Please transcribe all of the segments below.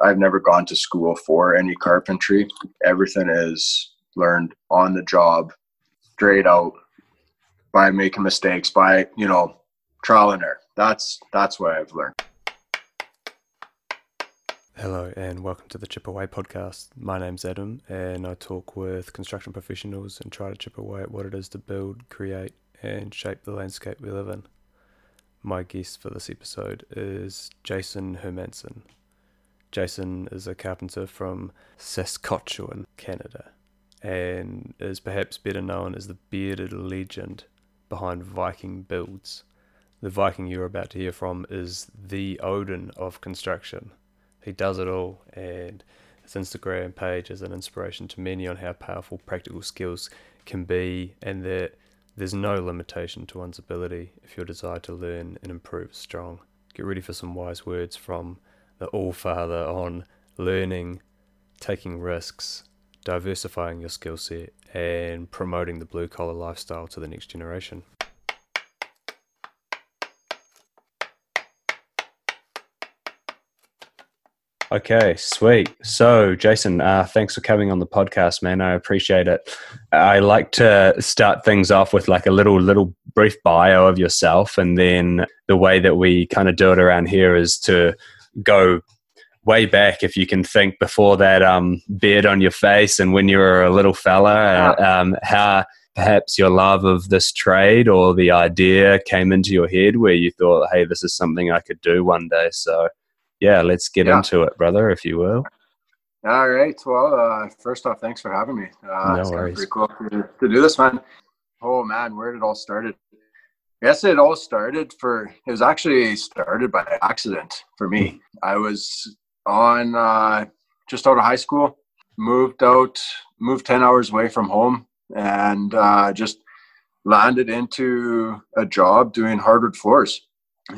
I've never gone to school for any carpentry. Everything is learned on the job, straight out by making mistakes, by, you know, trial and error. That's that's what I've learned. Hello and welcome to the Chip Away podcast. My name's Adam and I talk with construction professionals and try to chip away at what it is to build, create, and shape the landscape we live in. My guest for this episode is Jason Hermanson. Jason is a carpenter from Saskatchewan, Canada, and is perhaps better known as the bearded legend behind Viking Builds. The Viking you're about to hear from is the Odin of construction he does it all, and his Instagram page is an inspiration to many on how powerful practical skills can be, and that there's no limitation to one's ability if your desire to learn and improve is strong. Get ready for some wise words from the All Father on learning, taking risks, diversifying your skill set, and promoting the blue collar lifestyle to the next generation. Okay, sweet. So, Jason, uh, thanks for coming on the podcast, man. I appreciate it. I like to start things off with like a little, little brief bio of yourself, and then the way that we kind of do it around here is to go way back, if you can think before that um, beard on your face, and when you were a little fella, uh, um, how perhaps your love of this trade or the idea came into your head, where you thought, "Hey, this is something I could do one day." So yeah, let's get yeah. into it, brother, if you will. All right. Well, uh, first off, thanks for having me. Uh, no worries. Pretty cool to, to do this, man. Oh man, where did it all started? Guess it all started for. It was actually started by accident for me. I was on uh, just out of high school, moved out, moved ten hours away from home, and uh, just landed into a job doing hardwood floors.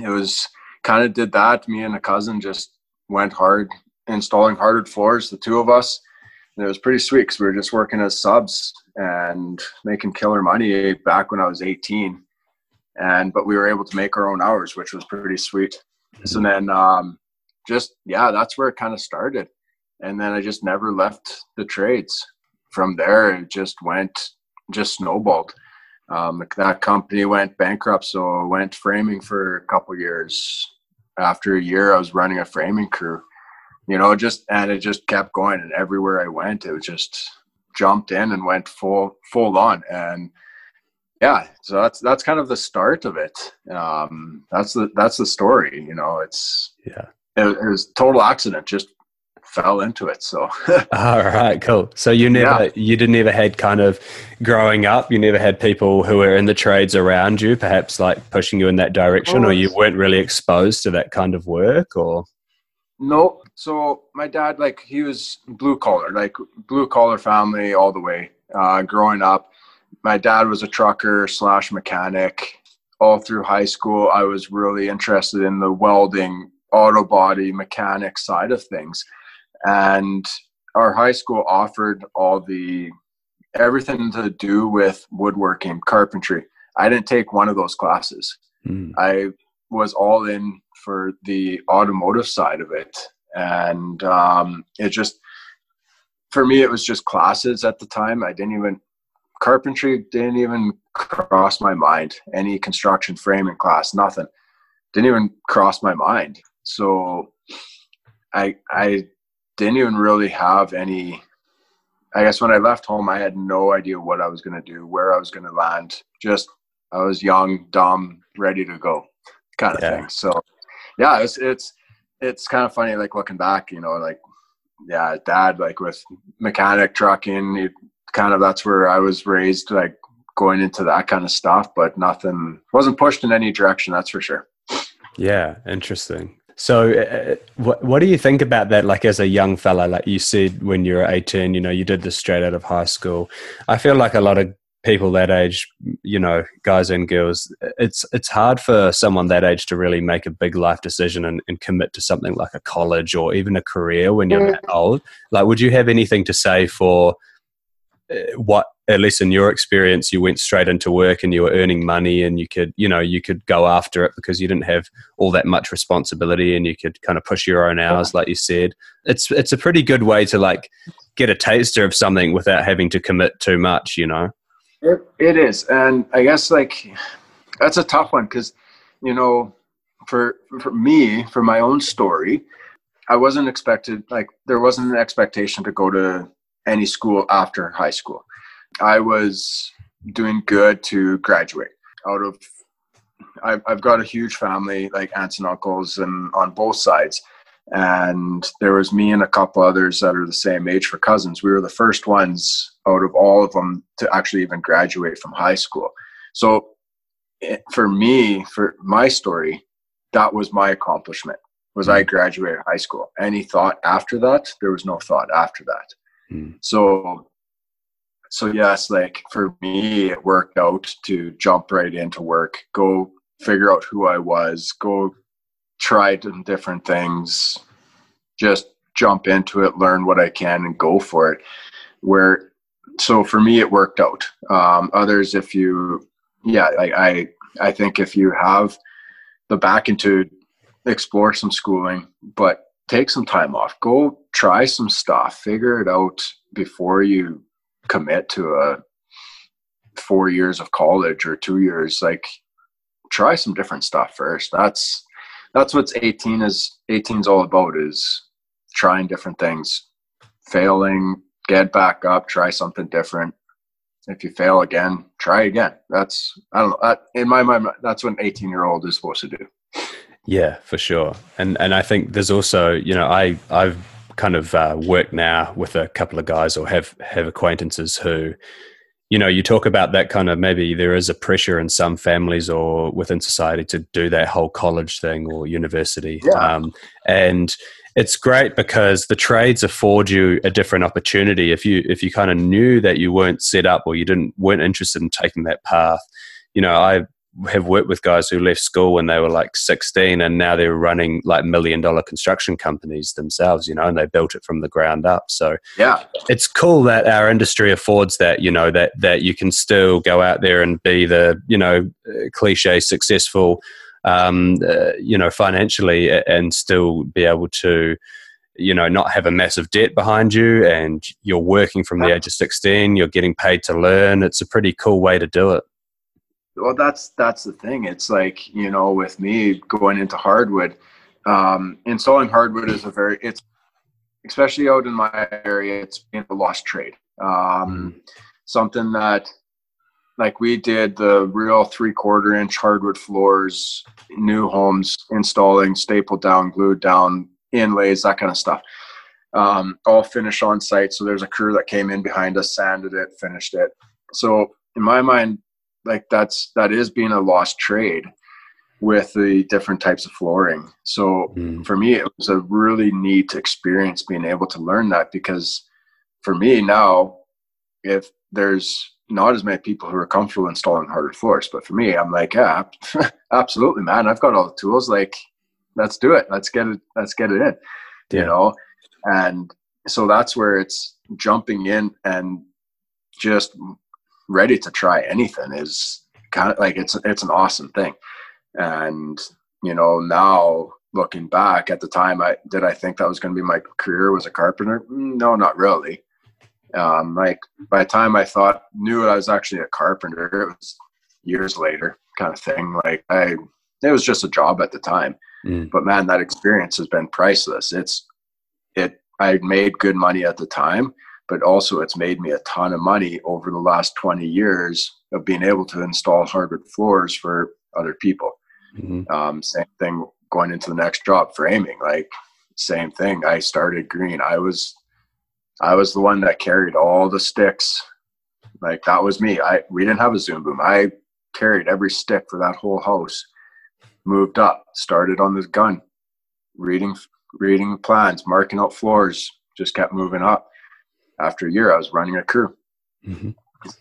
It was kind of did that. Me and a cousin just went hard installing hardwood floors, the two of us. And it was pretty sweet because we were just working as subs and making killer money back when I was 18. And but we were able to make our own hours, which was pretty sweet. Mm-hmm. So then, um, just yeah, that's where it kind of started. And then I just never left the trades. From there, it just went, just snowballed. Um, that company went bankrupt, so I went framing for a couple years after a year, I was running a framing crew. You know, just and it just kept going, and everywhere I went, it was just jumped in and went full full on, and yeah, so that's that's kind of the start of it. Um, that's the that's the story. You know, it's yeah, it, it was total accident. Just fell into it. So all right, cool. So you never yeah. you didn't ever had kind of growing up, you never had people who were in the trades around you, perhaps like pushing you in that direction, or you weren't really exposed to that kind of work or no. So my dad, like he was blue collar, like blue collar family all the way. Uh, growing up, my dad was a trucker slash mechanic. All through high school, I was really interested in the welding, auto body, mechanic side of things. And our high school offered all the everything to do with woodworking carpentry. I didn't take one of those classes. Mm. i was all in for the automotive side of it. And um, it just for me it was just classes at the time. I didn't even carpentry didn't even cross my mind any construction framing class nothing didn't even cross my mind so i i didn't even really have any I guess when I left home, I had no idea what I was going to do, where I was going to land. Just I was young, dumb, ready to go, kind of yeah. thing. So, yeah, it's it's it's kind of funny, like looking back, you know, like yeah, dad, like with mechanic trucking, kind of that's where I was raised, like going into that kind of stuff, but nothing wasn't pushed in any direction. That's for sure. Yeah, interesting. So, uh, what what do you think about that? Like, as a young fella, like you said when you were eighteen, you know, you did this straight out of high school. I feel like a lot of people that age, you know, guys and girls, it's it's hard for someone that age to really make a big life decision and, and commit to something like a college or even a career when you're that old. Like, would you have anything to say for uh, Uh, what at least in your experience, you went straight into work and you were earning money and you could, you know, you could go after it because you didn't have all that much responsibility and you could kind of push your own hours, like you said. It's it's a pretty good way to like get a taster of something without having to commit too much, you know. It, it is, and I guess like that's a tough one because, you know, for for me, for my own story, I wasn't expected like there wasn't an expectation to go to any school after high school. I was doing good to graduate. Out of I've, I've got a huge family like aunts and uncles and on both sides. And there was me and a couple others that are the same age for cousins. We were the first ones out of all of them to actually even graduate from high school. So for me for my story that was my accomplishment. Was i mm. graduated high school. Any thought after that? There was no thought after that mm. so so yes like for me it worked out to jump right into work go figure out who i was go try different things just jump into it learn what i can and go for it. Where so for me it worked out. Um, others if you yeah I, I i think if you have the back into explore some schooling but take some time off. Go try some stuff figure it out before you commit to a four years of college or two years like try some different stuff first. That's that's what's 18 is 18 is all about is trying different things. Failing get back up try something different. If you fail again try again. That's i don't know that, in my mind that's what an 18 year old is supposed to do. Yeah for sure. And and i think there's also you know i i've kind of uh, work now with a couple of guys or have have acquaintances who you know you talk about that kind of maybe there is a pressure in some families or within society to do that whole college thing or university yeah. um, and it's great because the trades afford you a different opportunity if you if you kind of knew that you weren't set up or you didn't weren't interested in taking that path you know i have worked with guys who left school when they were like 16 and now they're running like million dollar construction companies themselves you know and they built it from the ground up. So yeah. it's cool that our industry affords that you know that that you can still go out there and be the you know cliche successful um, uh, you know financially and still be able to you know not have a massive debt behind you and you're working from the age of 16 you're getting paid to learn. It's a pretty cool way to do it well that's that's the thing. It's like you know with me going into hardwood um, installing hardwood is a very it's especially out in my area it's been a lost trade. Um, mm. something that like we did the real three quarter inch hardwood floors new homes installing stapled down glued down inlays that kind of stuff. Um, all finished on site so there's a crew that came in behind us sanded it finished it. So in my mind like that's that is being a lost trade with the different types of flooring. So mm. for me, it was a really neat experience being able to learn that because for me now, if there's not as many people who are comfortable installing harder floors, but for me, I'm like, yeah, absolutely, man. I've got all the tools. Like, let's do it. Let's get it. Let's get it in. Yeah. You know, and so that's where it's jumping in and just ready to try anything is kind of like it's it's an awesome thing. And you know now looking back at the time i did i think that was going to be my career was a carpenter? No not really. Um like by the time i thought knew i was actually a carpenter it was years later kind of thing. Like i it was just a job at the time. Mm. but man that experience has been priceless. It's it i made good money at the time but also it's made me a ton of money over the last 20 years of being able to install hardwood floors for other people. Mm-hmm. Um, same thing going into the next job framing, like same thing. I started green. I was, I was the one that carried all the sticks. Like that was me. I, we didn't have a zoom boom. I carried every stick for that whole house, moved up, started on this gun, reading, reading plans, marking out floors, just kept moving up after a year, I was running a crew. Mm-hmm.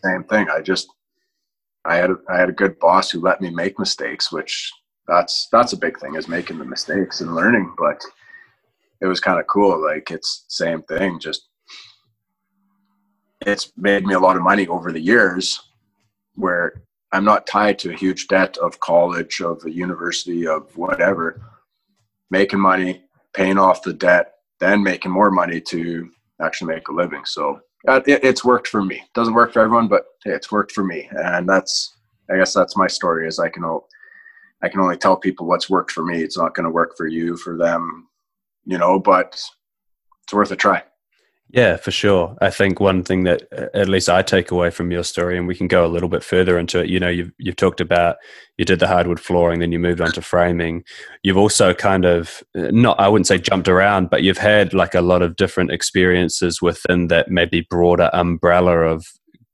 Same thing. I just I had a, I had a good boss who let me make mistakes, which that's that's a big thing is making the mistakes and learning. But it was kind of cool. Like it's same thing. Just it's made me a lot of money over the years where I'm not tied to a huge debt of college, of a university, of whatever. Making money, paying off the debt, then making more money to actually make a living. So uh, it, it's worked for me. Doesn't work for everyone, but it's worked for me, and that's I guess that's my story. Is I can I can only tell people what's worked for me. It's not going to work for you, for them, you know. But it's worth a try. Yeah, for sure. I think one thing that at least I take away from your story, and we can go a little bit further into it. You know, you've you've talked about you did the hardwood flooring, then you moved on to framing. You've also kind of uh, not, I wouldn't say jumped around, but you've had like a lot of different experiences within that maybe broader umbrella of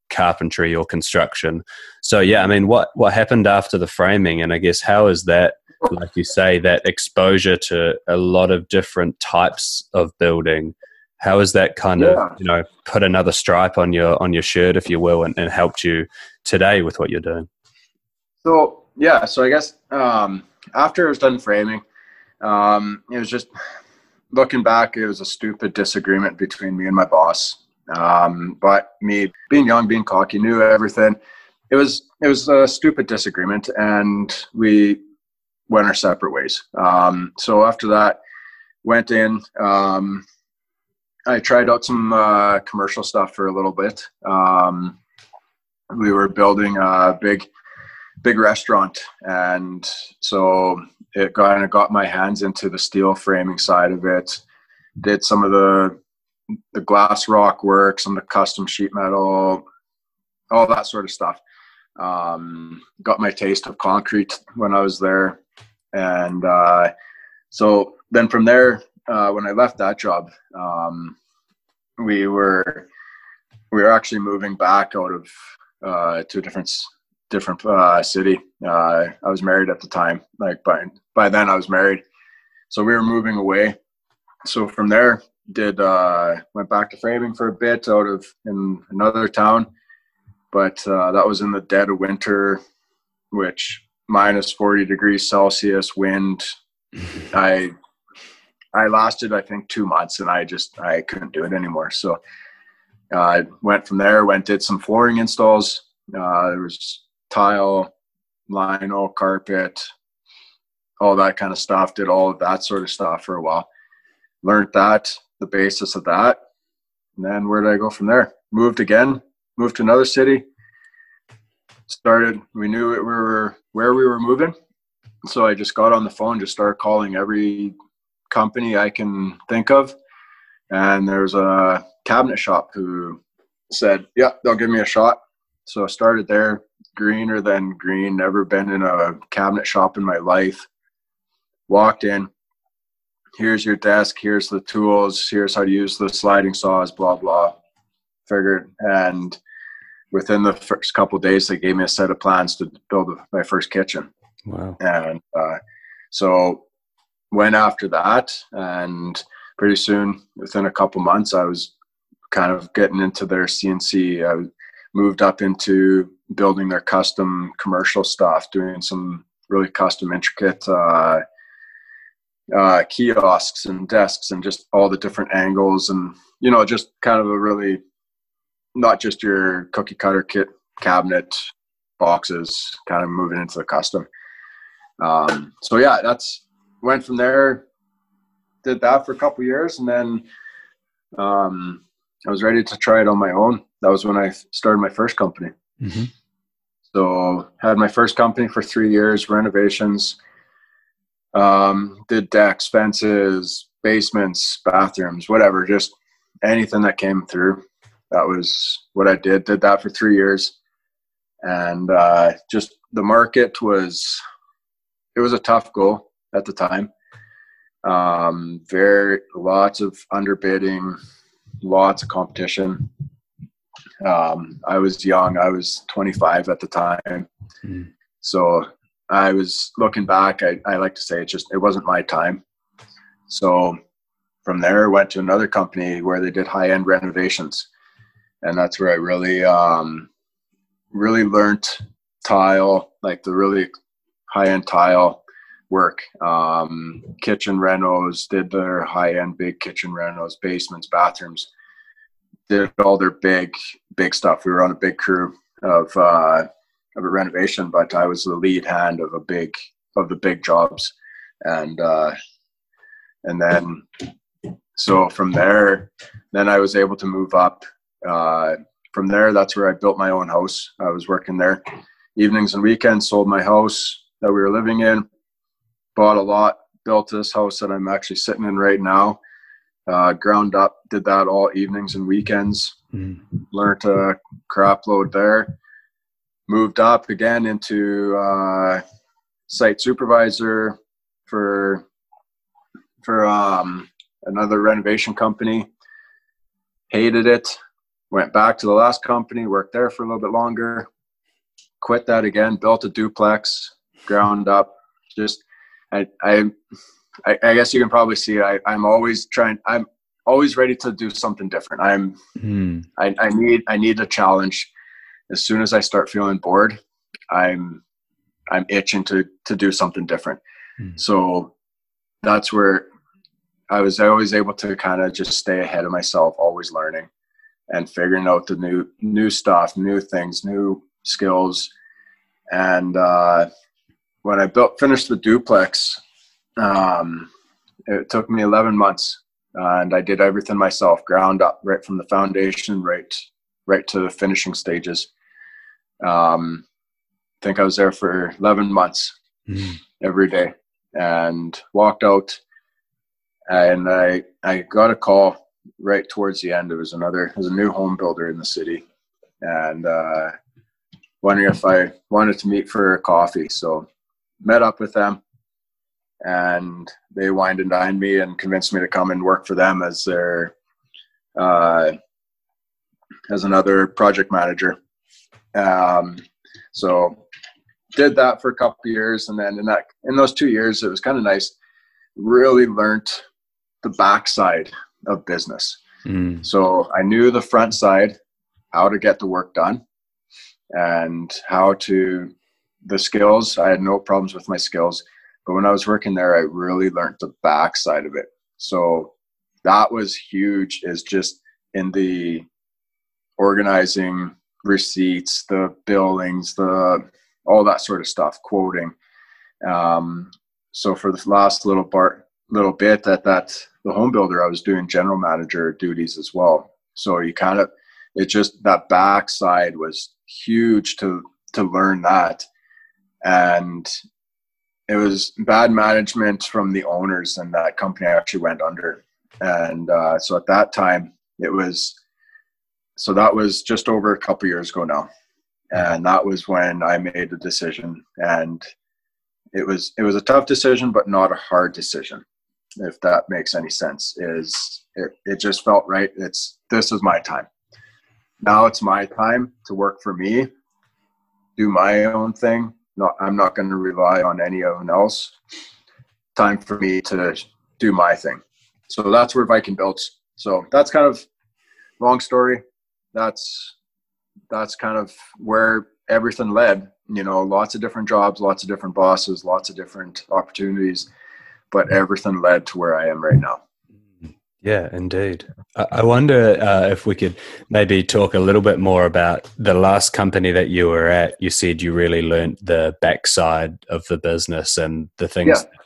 carpentry or construction. So yeah, I mean, what what happened after the framing, and I guess how is that? Like you say, that exposure to a lot of different types of building how has that kind yeah. of you know put another stripe on your on your shirt if you will and, and helped you today with what you're doing? So yeah so i guess um, after i was done framing um, it was just looking back it was a stupid disagreement between me and my boss. Um, but me being young being cocky knew everything it was it was a stupid disagreement and we went our separate ways. Um, so after that went in um, I tried out some uh, commercial stuff for a little bit. Um, we were building a big, big restaurant, and so it kind of got my hands into the steel framing side of it. Did some of the the glass rock work, some of the custom sheet metal, all that sort of stuff. Um, got my taste of concrete when I was there, and uh, so then from there uh, when I left that job, um, we were we were actually moving back out of uh, to a different different uh, city. Uh, I was married at the time. Like by by then, I was married, so we were moving away. So from there, did uh, went back to framing for a bit out of in another town, but uh, that was in the dead of winter, which minus forty degrees Celsius, wind. I I lasted, I think, two months, and I just I couldn't do it anymore. So uh, I went from there. Went did some flooring installs. Uh, there was tile, lino, carpet, all that kind of stuff. Did all of that sort of stuff for a while. Learned that, the basis of that, and then where did I go from there? Moved again. Moved to another city. Started. We knew it, we were where we were moving, so I just got on the phone, just started calling every company I can think of. And there's a cabinet shop who said, Yeah, they'll give me a shot. So I started there, greener than green, never been in a cabinet shop in my life. Walked in, here's your desk, here's the tools, here's how to use the sliding saws, blah, blah. Figured. And within the first couple days, they gave me a set of plans to build my first kitchen. Wow. And uh, so went after that and pretty soon within a couple months i was kind of getting into their cnc i moved up into building their custom commercial stuff doing some really custom intricate uh, uh, kiosks and desks and just all the different angles and you know just kind of a really not just your cookie cutter kit cabinet boxes kind of moving into the custom. Um, so yeah that's went from there, did that for a couple years, and then um, I was ready to try it on my own. That was when I started my first company. Mm-hmm. So had my first company for three years, renovations, um, did decks, fences, basements, bathrooms, whatever, just anything that came through. That was what I did. Did that for three years, and uh, just the market was it was a tough go at the time. Um, very lots of underbidding, lots of competition. Um, I was young. I was 25 at the time, mm. so I was looking back. I, I like to say it just it wasn't my time. So from there, went to another company where they did high end renovations, and that's where I really um, really learned tile, like the really high end tile work. Um, kitchen renos, did their high end big kitchen renos, basements, bathrooms. did all their big big stuff. We were on a big crew of uh, of a renovation, but I was the lead hand of a big of the big jobs, and uh, and then so from there, then I was able to move up. Uh, from there, that's where I built my own house. I was working there evenings and weekends. Sold my house that we were living in, bought a lot, built this house that I'm actually sitting in right now. Uh, ground up, did that all evenings and weekends. Mm. Learned a crap load there. Moved up again into uh, site supervisor for for um, another renovation company. Hated it. Went back to the last company. Worked there for a little bit longer. Quit that again. Built a duplex, ground up. Just I I I, guess you can probably see I, I'm always trying. I'm always ready to do something different. I'm mm. I, I need I need a challenge. As soon as I start feeling bored, I'm I'm itching to to do something different. Mm. So that's where I was always able to kind of just stay ahead of myself, always learning and figuring out the new new stuff, new things, new skills. And uh, when I built finished the duplex, um, it took me 11 months and I did everything myself, ground up, right from the foundation, right, right to the finishing stages. Um, I think I was there for 11 months mm. every day and walked out and I, I got a call right towards the end. It was another, there's a new home builder in the city and, uh, wondering if I wanted to meet for a coffee. So met up with them and they wined and dined me and convinced me to come and work for them as their uh, as another project manager. Um, so did that for a couple years, and then in that in those two years, it was kind of nice. Really learned the backside of business. Mm. So I knew the front side, how to get the work done, and how to the skills. I had no problems with my skills but when I was working there, I really learned the backside of it. So that was huge, is just in the organizing receipts, the billings, the all that sort of stuff, quoting. Um, so for the last little part, little bit at that the home builder, I was doing general manager duties as well. So you kind of it just that backside was huge to to learn that, and it was bad management from the owners, and that company actually went under. And uh, so at that time, it was so that was just over a couple years ago now, and that was when I made the decision. And it was it was a tough decision, but not a hard decision, if that makes any sense. Is it, it just felt right? It's this is my time. Now it's my time to work for me, do my own thing, not I'm not going to rely on anyone else. Time for me to do my thing. So that's where Viking builds. So that's kind of long story. That's that's kind of where everything led. You know, lots of different jobs, lots of different bosses, lots of different opportunities, but everything led to where I am right now. Yeah, indeed. I wonder uh, if we could maybe talk a little bit more about the last company that you were at. You said you really learned the backside of the business and the things yeah.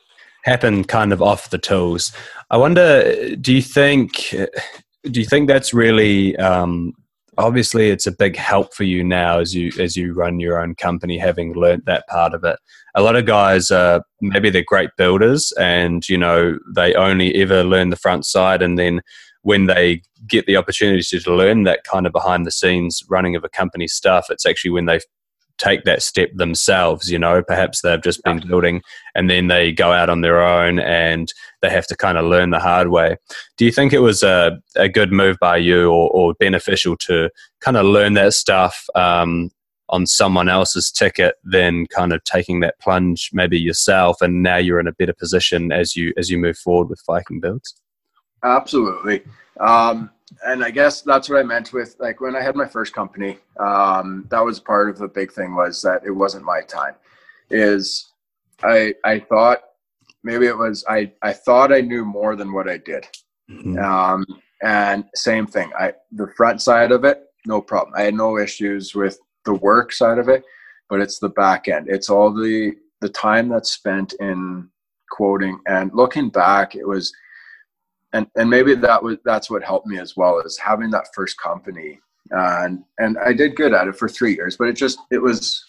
happen kind of off the tools. I wonder, do you think, do you think that's really um, obviously it's a big help for you now as you as you run your own company having learnt that part of it. A lot of guys uh, maybe they're great builders and you know they only ever learn the front side and then when they get the opportunity to learn that kind of behind the scenes running of a company stuff it's actually when they take that step themselves you know. Perhaps they've just been building and then they go out on their own and they have to kind of learn the hard way do you think it was a, a good move by you or, or beneficial to kind of learn that stuff um, on someone else's ticket than kind of taking that plunge maybe yourself and now you're in a better position as you as you move forward with viking builds absolutely um, and I guess that's what I meant with like when I had my first company. Um, that was part of the big thing was that it wasn't my time. Is I I thought maybe it was I I thought I knew more than what I did, mm-hmm. um, and same thing. I the front side of it, no problem. I had no issues with the work side of it, but it's the back end. It's all the the time that's spent in quoting and looking back. It was, and and maybe that was that's what helped me as well is having that first company. And and I did good at it for three years, but it just it was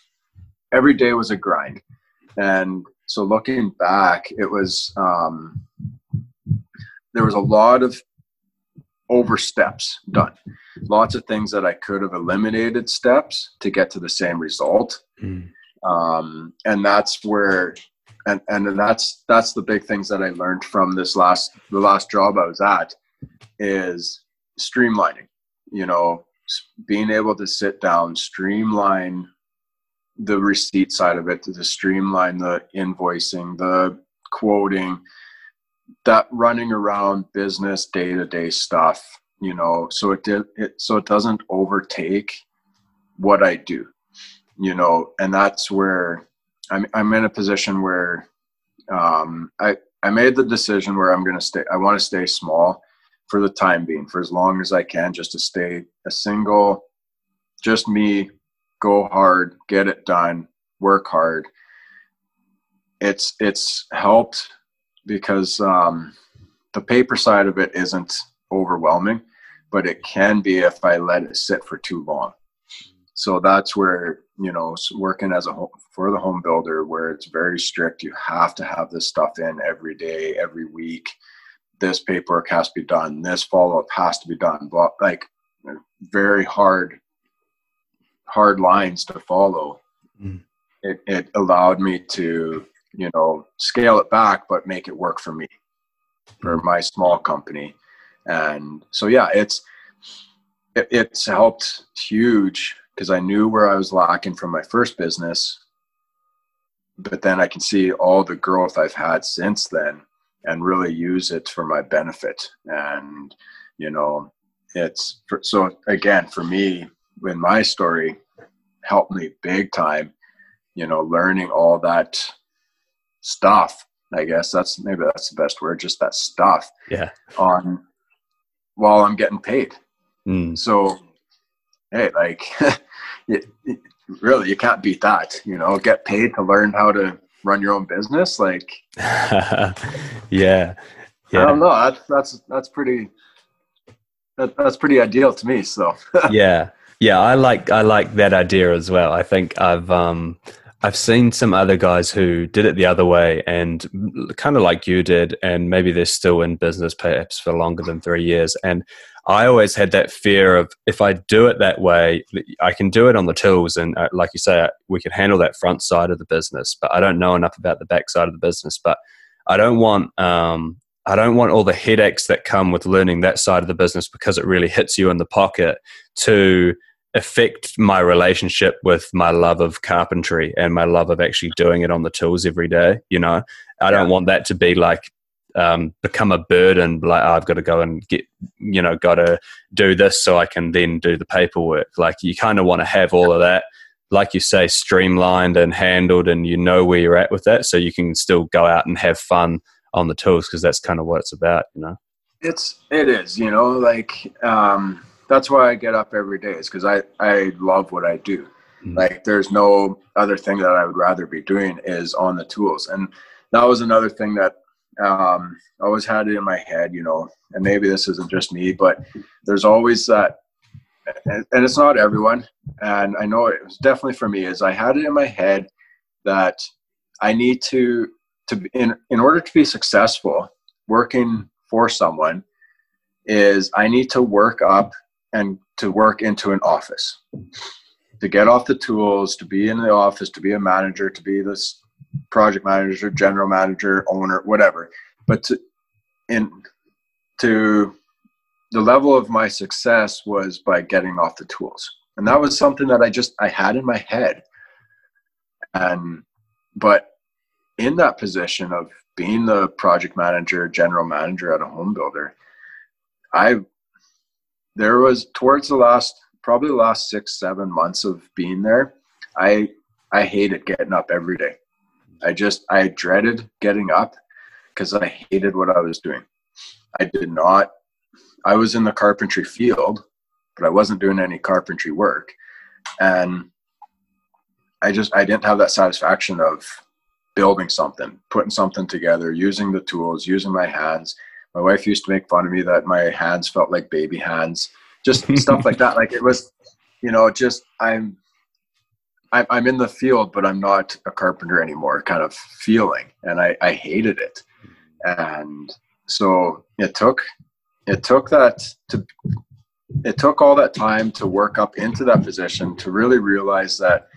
every day was a grind. And so looking back, it was um, there was a lot of oversteps done. Lots of things that I could have eliminated steps to get to the same result. Mm. Um, and that's where and and that's that's the big things that I learned from this last the last job I was at is streamlining. You know, being able to sit down, streamline the receipt side of it, to streamline the invoicing, the quoting, that running around business day to day stuff, you know, so it did it so it doesn't overtake what I do, you know, and that's where I'm I'm in a position where um, I I made the decision where I'm going to stay. I want to stay small for the time being, for as long as I can, just to stay a single, just me, go hard, get it done, work hard. It's it's helped because um, the paper side of it isn't overwhelming, but it can be if I let it sit for too long. So that's where you know working as a home, for the home builder, where it's very strict. You have to have this stuff in every day, every week. This paperwork has to be done. This follow up has to be done. But like very hard, hard lines to follow. Mm. It, it allowed me to you know scale it back but make it work for me for my small company and so yeah it's it, it's helped huge because i knew where i was lacking from my first business but then i can see all the growth i've had since then and really use it for my benefit and you know it's for, so again for me in my story helped me big time you know learning all that stuff i guess that's maybe that's the best word just that stuff yeah. on while i'm getting paid. Mm. so hey like really you can't beat that you know? Get paid to learn how to run your own business like yeah. Yeah i don't know that's that's that's pretty that, that's pretty ideal to me so. Yeah yeah i like i like that idea as well i think i've um I've seen some other guys who did it the other way and kind of like you did, and maybe they're still in business perhaps for longer than three years. And I always had that fear of if I do it that way, I can do it on the tools, and uh, like you say, we can handle that front side of the business. But I don't know enough about the back side of the business. But I don't want um, I don't want all the headaches that come with learning that side of the business because it really hits you in the pocket to affect my relationship with my love of carpentry and my love of actually doing it on the tools every day. You know, I don't want that to be like um, become a burden. Like oh, I've got to go and get, you know, got to do this so I can then do the paperwork. Like you kind of want to have all of that, like you say, streamlined and handled, and you know where you're at with that, so you can still go out and have fun on the tools because that's kind of what it's about. You know, it's it is. You know, like. Um, that's why I get up every day is because I, I love what I do. Mm-hmm. Like there's no other thing that I would rather be doing is on the tools. And that was another thing that um, I always had it in my head, you know, and maybe this isn't just me, but there's always that, and, and it's not everyone. And I know it was definitely for me is I had it in my head that I need to, to in, in order to be successful working for someone is I need to work up and to work into an office. To get off the tools to be in the office to be a manager to be this project manager general manager owner whatever. But to in to the level of my success was by getting off the tools. And that was something that i just i had in my head. And but in that position of being the project manager general manager at a home builder i there was towards the last probably the last six seven months of being there i i hated getting up every day i just i dreaded getting up because i hated what i was doing i did not I was in the carpentry field, but I wasn't doing any carpentry work. And I just, I didn't have that satisfaction of building something, putting something together, using the tools, using my hands. My wife used to make fun of me that my hands felt like baby hands, just stuff like that. Like it was, you know, just I'm, I'm in the field, but I'm not a carpenter anymore. Kind of feeling, and I, I hated it, and so it took, it took that to, it took all that time to work up into that position to really realize that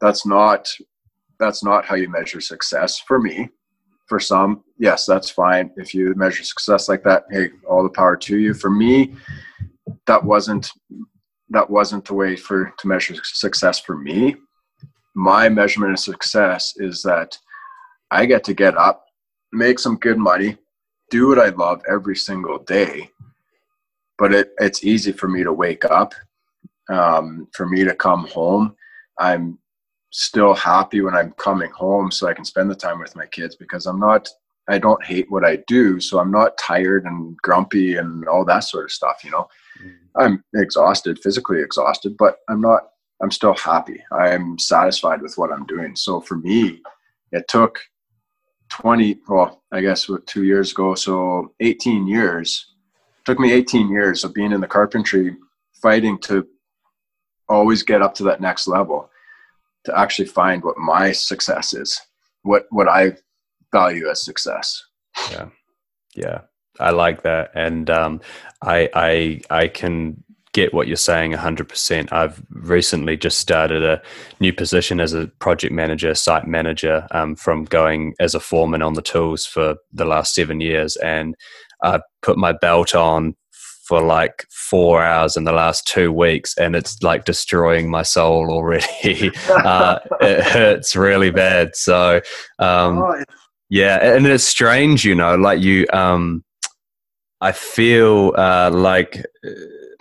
that's not that's not how you measure success for me. For some yes that's fine. If you measure success like that hey all the power to you. For me that wasn't that wasn't the way for to measure success for me. My measurement of success is that i get to get up make some good money do what i love every single day but it, it's easy for me to wake up um, for me to come home. I'm still happy when I'm coming home so I can spend the time with my kids because I'm not I don't hate what I do, so I'm not tired and grumpy and all that sort of stuff, you know. Mm-hmm. I'm exhausted, physically exhausted, but I'm not I'm still happy. I'm satisfied with what I'm doing. So for me, it took 20 well, I guess what 2 years ago, so 18 years. Took me 18 years of being in the carpentry fighting to always get up to that next level to actually find what my success is, what what I value as success. Yeah, yeah, I like that, and um, I I I can get what you're saying 100%. I've recently just started a new position as a project manager, site manager, um, from going as a foreman on the tools for the last seven years. And I put my belt on for like four hours in the last two weeks and it's like destroying my soul already. Uh, it hurts really bad. So um, oh, yeah and it's strange you know like you um, i feel uh, like uh,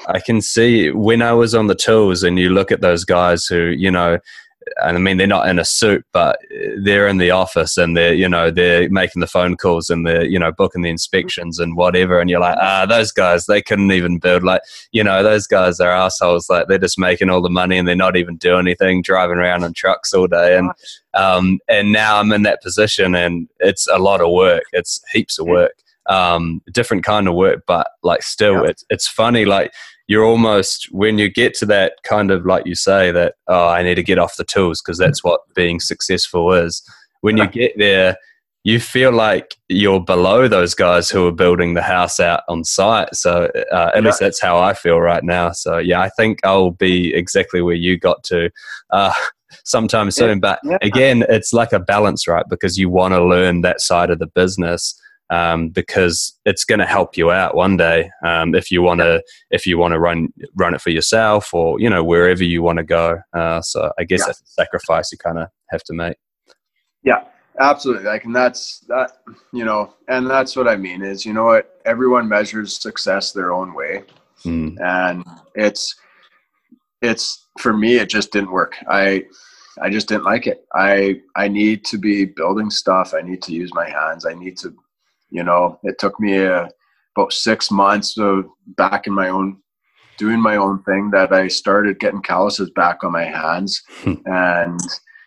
i can see when i was on the tools and you look at those guys who you know and I mean they're not in a suit, but they're in the office and they're you know they're making the phone calls and they're you know booking the inspections and whatever, and you're like ah those guys they couldn't even build like you know those guys are assholes. Like they're just making all the money and they're not even doing anything, driving around in trucks all day. And um, and now I'm in that position and it's a lot of work, it's heaps of work, um, different kind of work, but like still yeah. it's it's funny like you're almost when you get to that kind of like you say that oh i need to get off the tools because that's what being successful is when you get there you feel like you're below those guys who are building the house out on site. So uh, at yeah. least that's how i feel right now. So yeah i think i'll be exactly where you got to uh, sometime soon. But yeah. again it's like a balance right? Because you want to learn that side of the business um, because it's going to help you out one day um, if you want to if you want to run run it for yourself or you know wherever you want to go. Uh, so I guess yeah. that's a sacrifice you kind of have to make. Yeah, absolutely. Like, and that's that. You know, and that's what I mean is you know what everyone measures success their own way, mm. and it's it's for me it just didn't work. I I just didn't like it. I I need to be building stuff. I need to use my hands. I need to you know, it took me uh, about six months of back in my own, doing my own thing that I started getting calluses back on my hands. Hmm. and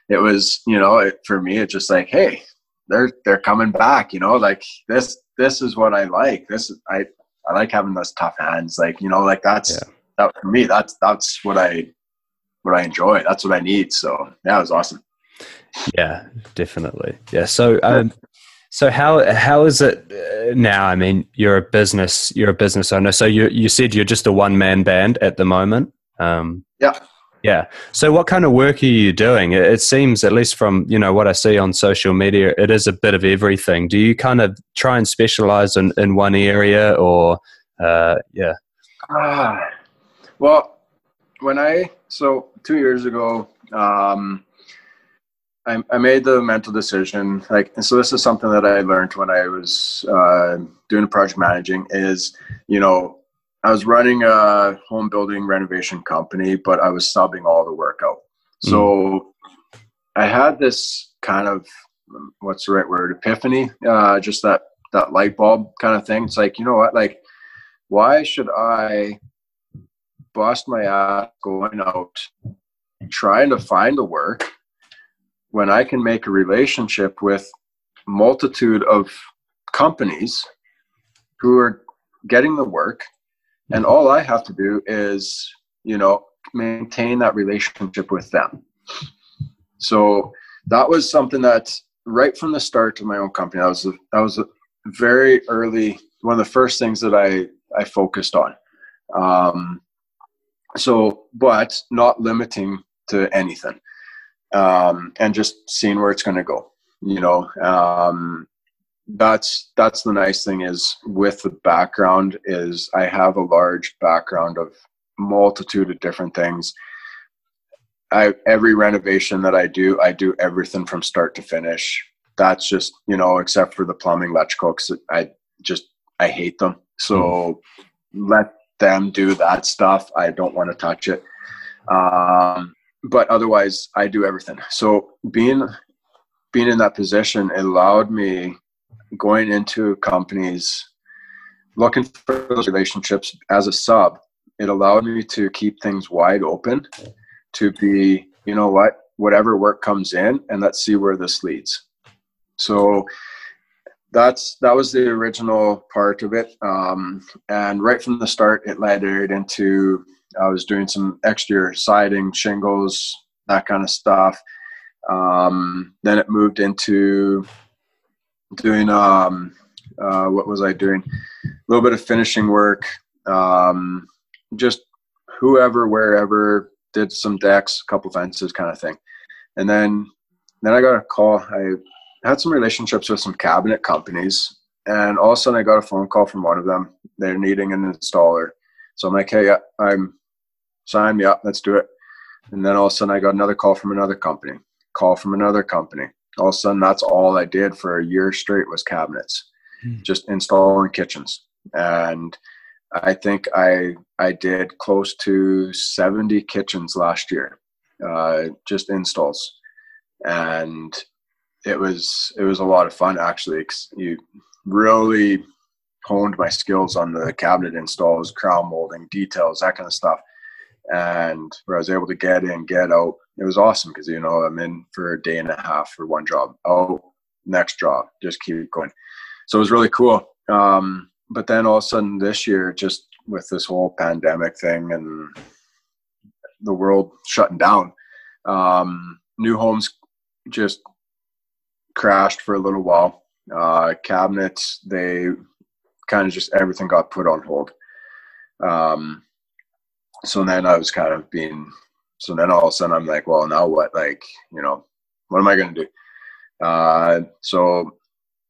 it was, you know, it, for me, it's just like, hey, they're they're coming back. You know, like this this is what I like. This I I like having those tough hands. Like you know, like that's yeah. that for me. That's that's what I what I enjoy. That's what I need. So yeah, it was awesome. Yeah, definitely. Yeah. So um, so how how is it uh, now? I mean, you're a business you're a business owner. So you you said you're just a one man band at the moment. Um, yeah. Yeah. So what kind of work are you doing? It, seems, at least from you know what I see on social media, it is a bit of everything. Do you kind of try and specialize in, in one area, or uh, yeah? Uh, well, when I so two years ago, um, I, I made the mental decision like and so this is something that i learned when i was uh, doing project managing is you know i was running a home building renovation company but i was subbing all the work out. So mm. i had this kind of what's the right word? Epiphany uh, just that that light bulb kind of thing. It's like you know what? Like why should I bust my ass going out trying to find a work when I can make a relationship with multitude of companies who are getting the work and all I have to do is, you know, maintain that relationship with them. So that was something that right from the start of my own company, that was a, that was a very early one of the first things that I I focused on. Um, so, but not limiting to anything, um, and just seeing where it's going to go. You know, um, that's that's the nice thing is with the background is I have a large background of multitude of different things. I every renovation that I do, I do everything from start to finish. That's just you know, except for the plumbing, electrical. Cause I just I hate them. So mm. let them do that stuff. I don't want to touch it. Um, but otherwise, I do everything. So being being in that position allowed me going into companies looking for those relationships as a sub. It allowed me to keep things wide open to be you know what whatever work comes in and let's see where this leads. So that's that was the original part of it. Um, and right from the start it led into i was doing some exterior siding shingles that kind of stuff. Um, then it moved into doing um, uh, what was i doing? A little bit of finishing work. Um, just whoever wherever did some decks a couple fences kind of thing. And then then i got a call i had some relationships with some cabinet companies, and all of a sudden I got a phone call from one of them. They're needing an installer, so I'm like, "Hey, I'm sign me up. Let's do it." And then all of a sudden I got another call from another company, call from another company. All of a sudden, that's all I did for a year straight was cabinets, hmm. just installing kitchens. And I think I I did close to 70 kitchens last year, uh, just installs. And it was it was a lot of fun actually. You really honed my skills on the cabinet installs, crown molding, details, that kind of stuff. And where I was able to get in, get out, it was awesome because you know I'm in for a day and a half for one job. Oh, next job, just keep going. So it was really cool. Um, but then all of a sudden this year, just with this whole pandemic thing and the world shutting down, um, new homes just crashed for a little while. Uh, cabinets, they kind of just everything got put on hold. Um, so then I was kind of being, so then all of a sudden I'm like, well, now what? Like, you know, what am I going to do? Uh, so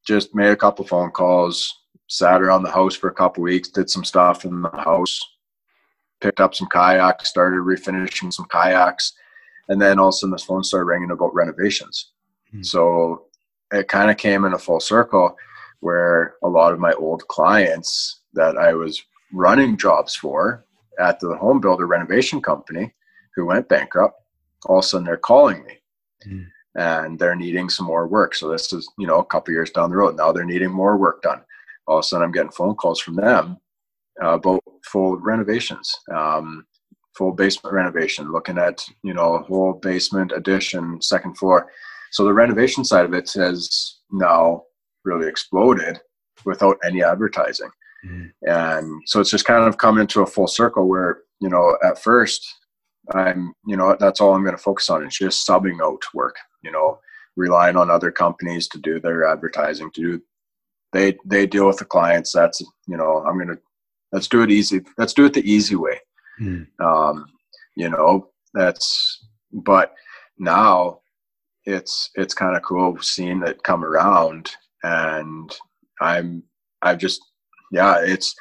just made a couple phone calls, sat around the house for a couple weeks, did some stuff in the house, picked up some kayaks, started refinishing some kayaks, and then all of a sudden this phone started ringing about renovations. Mm-hmm. So it kind of came in a full circle where a lot of my old clients that I was running jobs for at the home builder renovation company who went bankrupt, all of a sudden they're calling me mm. and they're needing some more work. So this is, you know, a couple years down the road. Now they're needing more work done. All of a sudden I'm getting phone calls from them uh, about full renovations, um, full basement renovation, looking at, you know, a whole basement addition, second floor so the renovation side of it has now really exploded without any advertising. Mm. And so it's just kind of come into a full circle where, you know, at first I'm, you know, that's all I'm going to focus on is just subbing out work, you know, relying on other companies to do their advertising, to do, they, they deal with the clients. That's, you know, I'm going to, let's do it easy. Let's do it the easy way. Mm. Um, you know, that's, but now it's it's kind of cool seeing it come around and i'm i've just yeah it's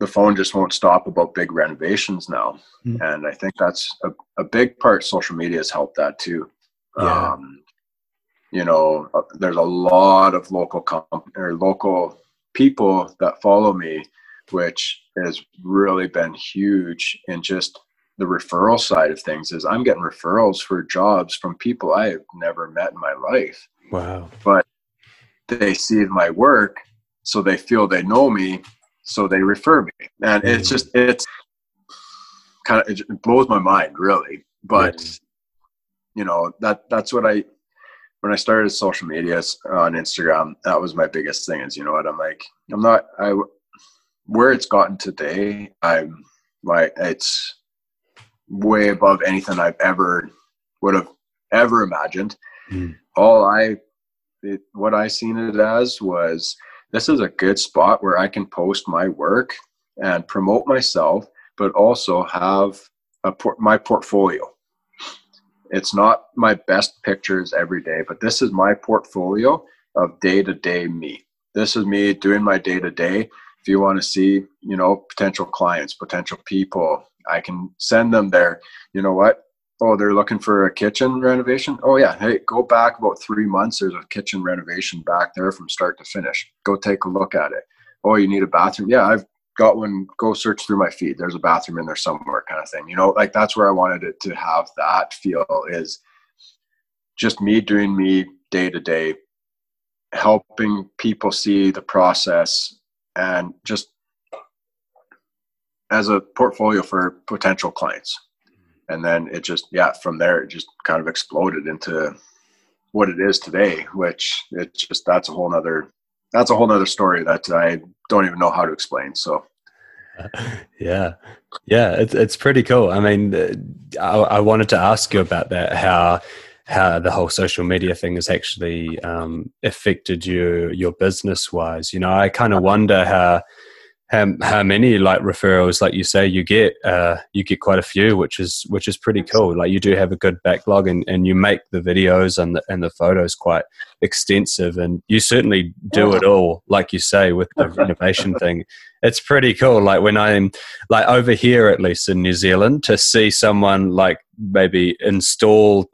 the phone just won't stop about big renovations now mm. and i think that's a, a big part social media has helped that too yeah. um you know uh, there's a lot of local comp- or local people that follow me which has really been huge in just the referral side of things is I'm getting referrals for jobs from people I have never met in my life. Wow. But they see my work, so they feel they know me, so they refer me and it's mm. just it's kind of it blows my mind really but you know that that's what i when i started social media on instagram that was my biggest thing is you know what i'm like i'm not i where it's gotten today i'm like it's way above anything i've ever would have ever imagined mm. all i it, what i seen it as was this is a good spot where I can post my work and promote myself, but also have a por- my portfolio. It's not my best pictures every day, but this is my portfolio of day to day me. This is me doing my day to day. If you want to see, you know, potential clients, potential people, I can send them there. You know what? Oh they're looking for a kitchen renovation? Oh yeah. Hey go back about three months. There's a kitchen renovation back there from start to finish. Go take a look at it. Oh you need a bathroom? Yeah i've got one. Go search through my feed. There's a bathroom in there somewhere kind of thing. You know like that's where i wanted it to have that feel is just me doing me day to day helping people see the process and just as a portfolio for potential clients and then it just yeah from there it just kind of exploded into what it is today which it's just that's a whole nother that's a whole nother story that i don't even know how to explain. So. Yeah. Yeah it's, it's pretty cool. I mean uh, I, I wanted to ask you about that how how the whole social media thing has actually um, affected you your business wise you know i kind of wonder how how, how many like referrals like you say you get uh, you get quite a few which is which is pretty cool. Like you do have a good backlog and, and you make the videos and the, and the photos quite extensive and you certainly do it all like you say with the renovation thing. It's pretty cool. Like when i'm like over here at least in new zealand to see someone like maybe install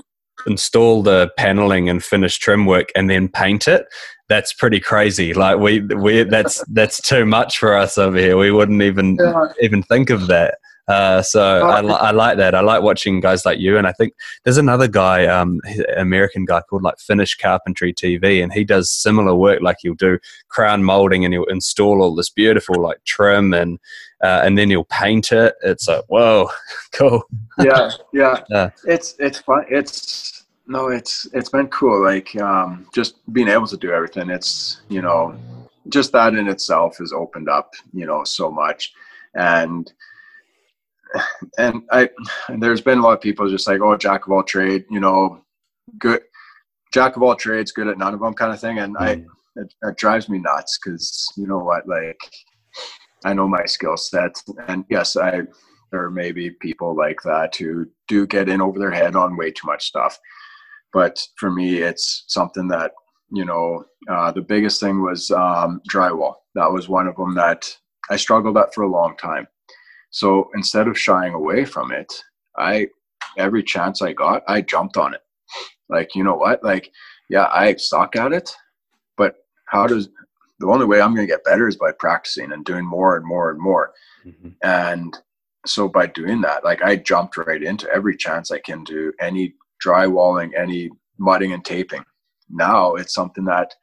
install the paneling and finish trim work and then paint it that's pretty crazy like we we that's that's too much for us over here we wouldn't even yeah. even think of that uh, so I, li- I like that. I like watching guys like you, and I think there's another guy, um, American guy called like Finish Carpentry TV, and he does similar work. Like he'll do crown molding, and he'll install all this beautiful like trim, and uh, and then he'll paint it. It's like whoa, cool. yeah, yeah, yeah. It's it's fun. It's no, it's it's been cool. Like um, just being able to do everything. It's you know, just that in itself has opened up you know so much, and and I and there's been a lot of people just like oh jack of all trade, you know, good jack of all trades, good at none of them kind of thing, and mm. I it, it drives me nuts because you know what like I know my skill set, and yes, I there may be people like that who do get in over their head on way too much stuff but for me, it's something that you know uh, the biggest thing was um, drywall. That was one of them that I struggled at for a long time. So instead of shying away from it, I every chance I got, I jumped on it. Like you know what? Like yeah, I suck at it, but how does the only way I'm going to get better is by practicing and doing more and more and more. Mm-hmm. And so by doing that, like I jumped right into every chance I can do any drywalling, any mudding and taping. Now it's something that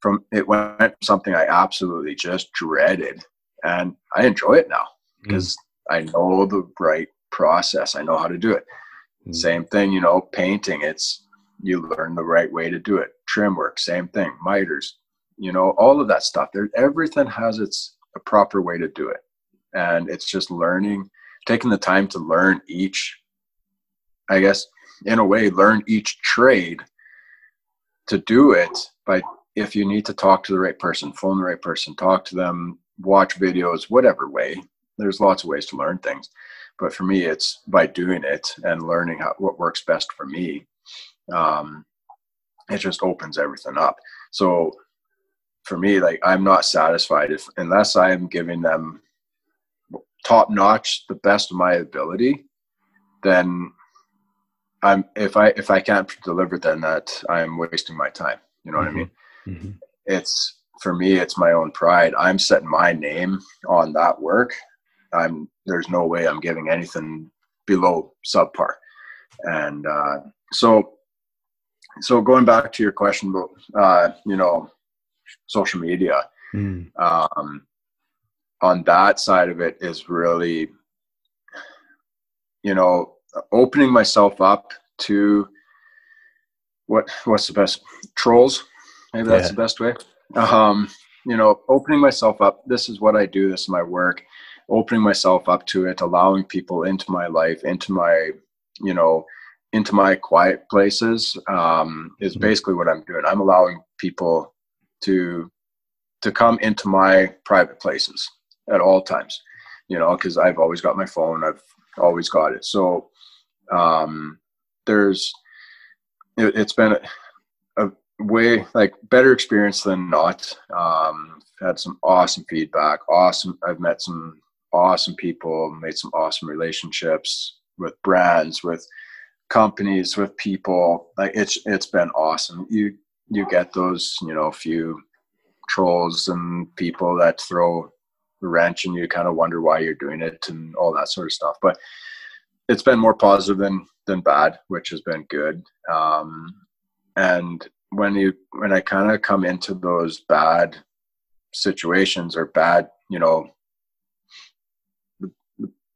from it went from something I absolutely just dreaded, and I enjoy it now because mm. I know the right process. I know how to do it. Mm. Same thing, you know, painting. It's you learn the right way to do it. Trim work, same thing. Miters, you know, all of that stuff. There, everything has its a proper way to do it, and it's just learning, taking the time to learn each. I guess in a way learn each trade to do it by if you need to talk to the right person phone the right person talk to them watch videos whatever way there's lots of ways to learn things. But for me it's by doing it and learning how, what works best for me um, it just opens everything up. So for me like i'm not satisfied if unless i'm giving them top notch the best of my ability then I'm if I if I can't deliver then that I'm wasting my time. You know what mm-hmm. I mean? Mm-hmm. It's for me it's my own pride. I'm setting my name on that work. I'm there's no way I'm giving anything below subpar. And uh, so so going back to your question about uh, you know social media. Mm. Um, on that side of it is really, you know, opening myself up to what what's the best trolls? Maybe that's yeah. the best way. Um you know opening myself up this is what i do this is my work. Opening myself up to it allowing people into my life into my you know into my quiet places um, is mm-hmm. basically what i'm doing. I'm allowing people to to come into my private places at all times you know because i've always got my phone i've always got it. So um there's it, has been a, a, way like better experience than not. Um had some awesome feedback awesome i've met some awesome people made some awesome relationships with brands with companies with people. Like it's it's been awesome. You you get those you know few trolls and people that throw wrench and you kind of wonder why you're doing it and all that sort of stuff. But it's been more positive than than bad which has been good um and when you when i kind of come into those bad situations or bad you know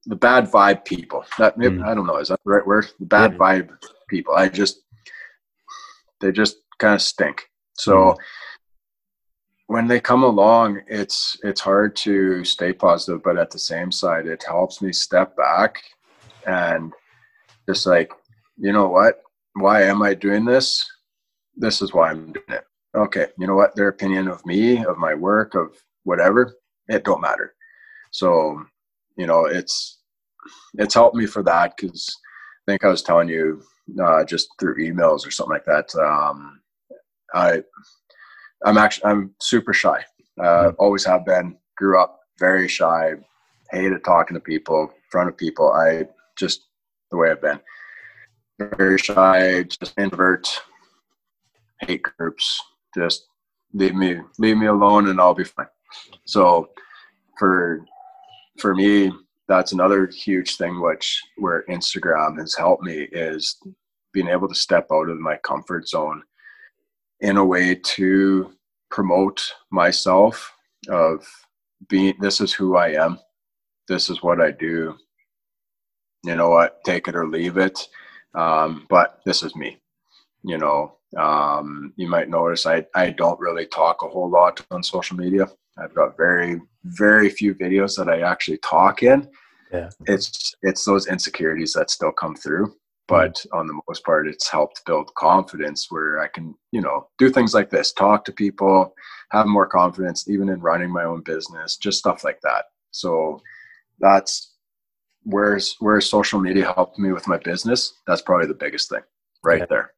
the bad vibe people. That maybe, mm. I don't know. Is that the right word? The bad yeah. vibe people. I just they just kind of stink. So mm. when they come along, it's it's hard to stay positive, but at the same side, it helps me step back and just like, you know what? Why am I doing this? This is why I'm doing it. Okay, you know what? Their opinion of me, of my work, of whatever, it don't matter. So you know, it's it's helped me for that because I think I was telling you uh, just through emails or something like that. Um, I I'm actually I'm super shy. Uh, mm-hmm. Always have been. Grew up very shy. Hated talking to people, in front of people. I just the way I've been. Very shy, just introvert. Hate groups. Just leave me leave me alone and I'll be fine. So for for me, that's another huge thing which where Instagram has helped me is being able to step out of my comfort zone in a way to promote myself of being this is who I am. This is what I do. You know what, take it or leave it. Um, but this is me. You know, um, you might notice I, I don't really talk a whole lot on social media. I've got very, very few videos that I actually talk in. Yeah. It's it's those insecurities that still come through. But mm-hmm. on the most part, it's helped build confidence where I can, you know, do things like this, talk to people, have more confidence, even in running my own business, just stuff like that. So that's where's where social media helped me with my business. That's probably the biggest thing right yeah. there.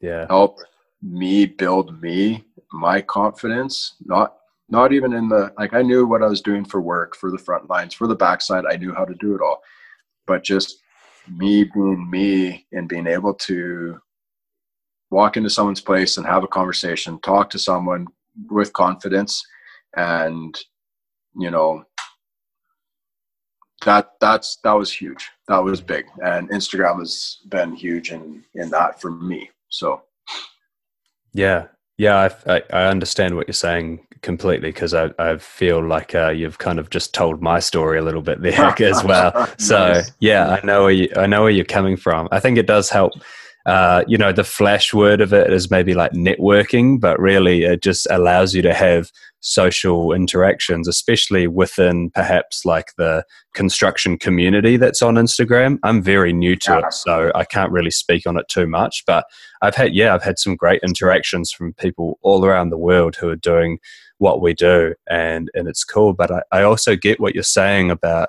Yeah. Help me build me, my confidence, not not even in the like i knew what i was doing for work for the front lines for the backside i knew how to do it all but just me being me and being able to walk into someone's place and have a conversation talk to someone with confidence and you know that that's that was huge that was big and instagram has been huge in in that for me so yeah yeah i i understand what you're saying completely because I, I feel like uh, you've kind of just told my story a little bit there as well. So nice. yeah, I know where you, I know where you're coming from. I think it does help. Uh, you know, the flash word of it is maybe like networking, but really it just allows you to have social interactions, especially within perhaps like the construction community that's on Instagram. I'm very new to it, so I can't really speak on it too much. But I've had, yeah, I've had some great interactions from people all around the world who are doing what we do and and it's cool but I, I also get what you're saying about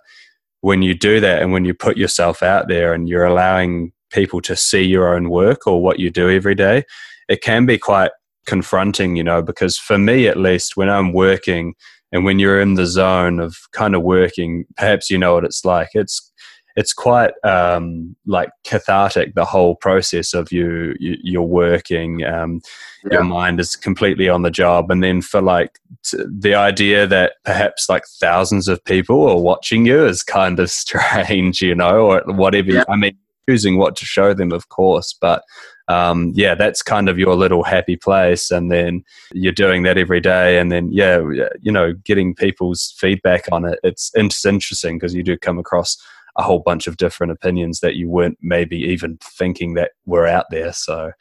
when you do that and when you put yourself out there and you're allowing people to see your own work or what you do every day it can be quite confronting you know because for me at least when i'm working and when you're in the zone of kind of working perhaps you know what it's like it's it's quite um, like cathartic the whole process of you, you you're working um, yeah. your mind is completely on the job and then for like t- the idea that perhaps like thousands of people are watching you is kind of strange you know or whatever yeah. i mean choosing what to show them, of course. But um, yeah, that's kind of your little happy place. And then you're doing that every day. And then, yeah, you know, getting people's feedback on it, it's, it's interesting because you do come across a whole bunch of different opinions that you weren't maybe even thinking that were out there. So,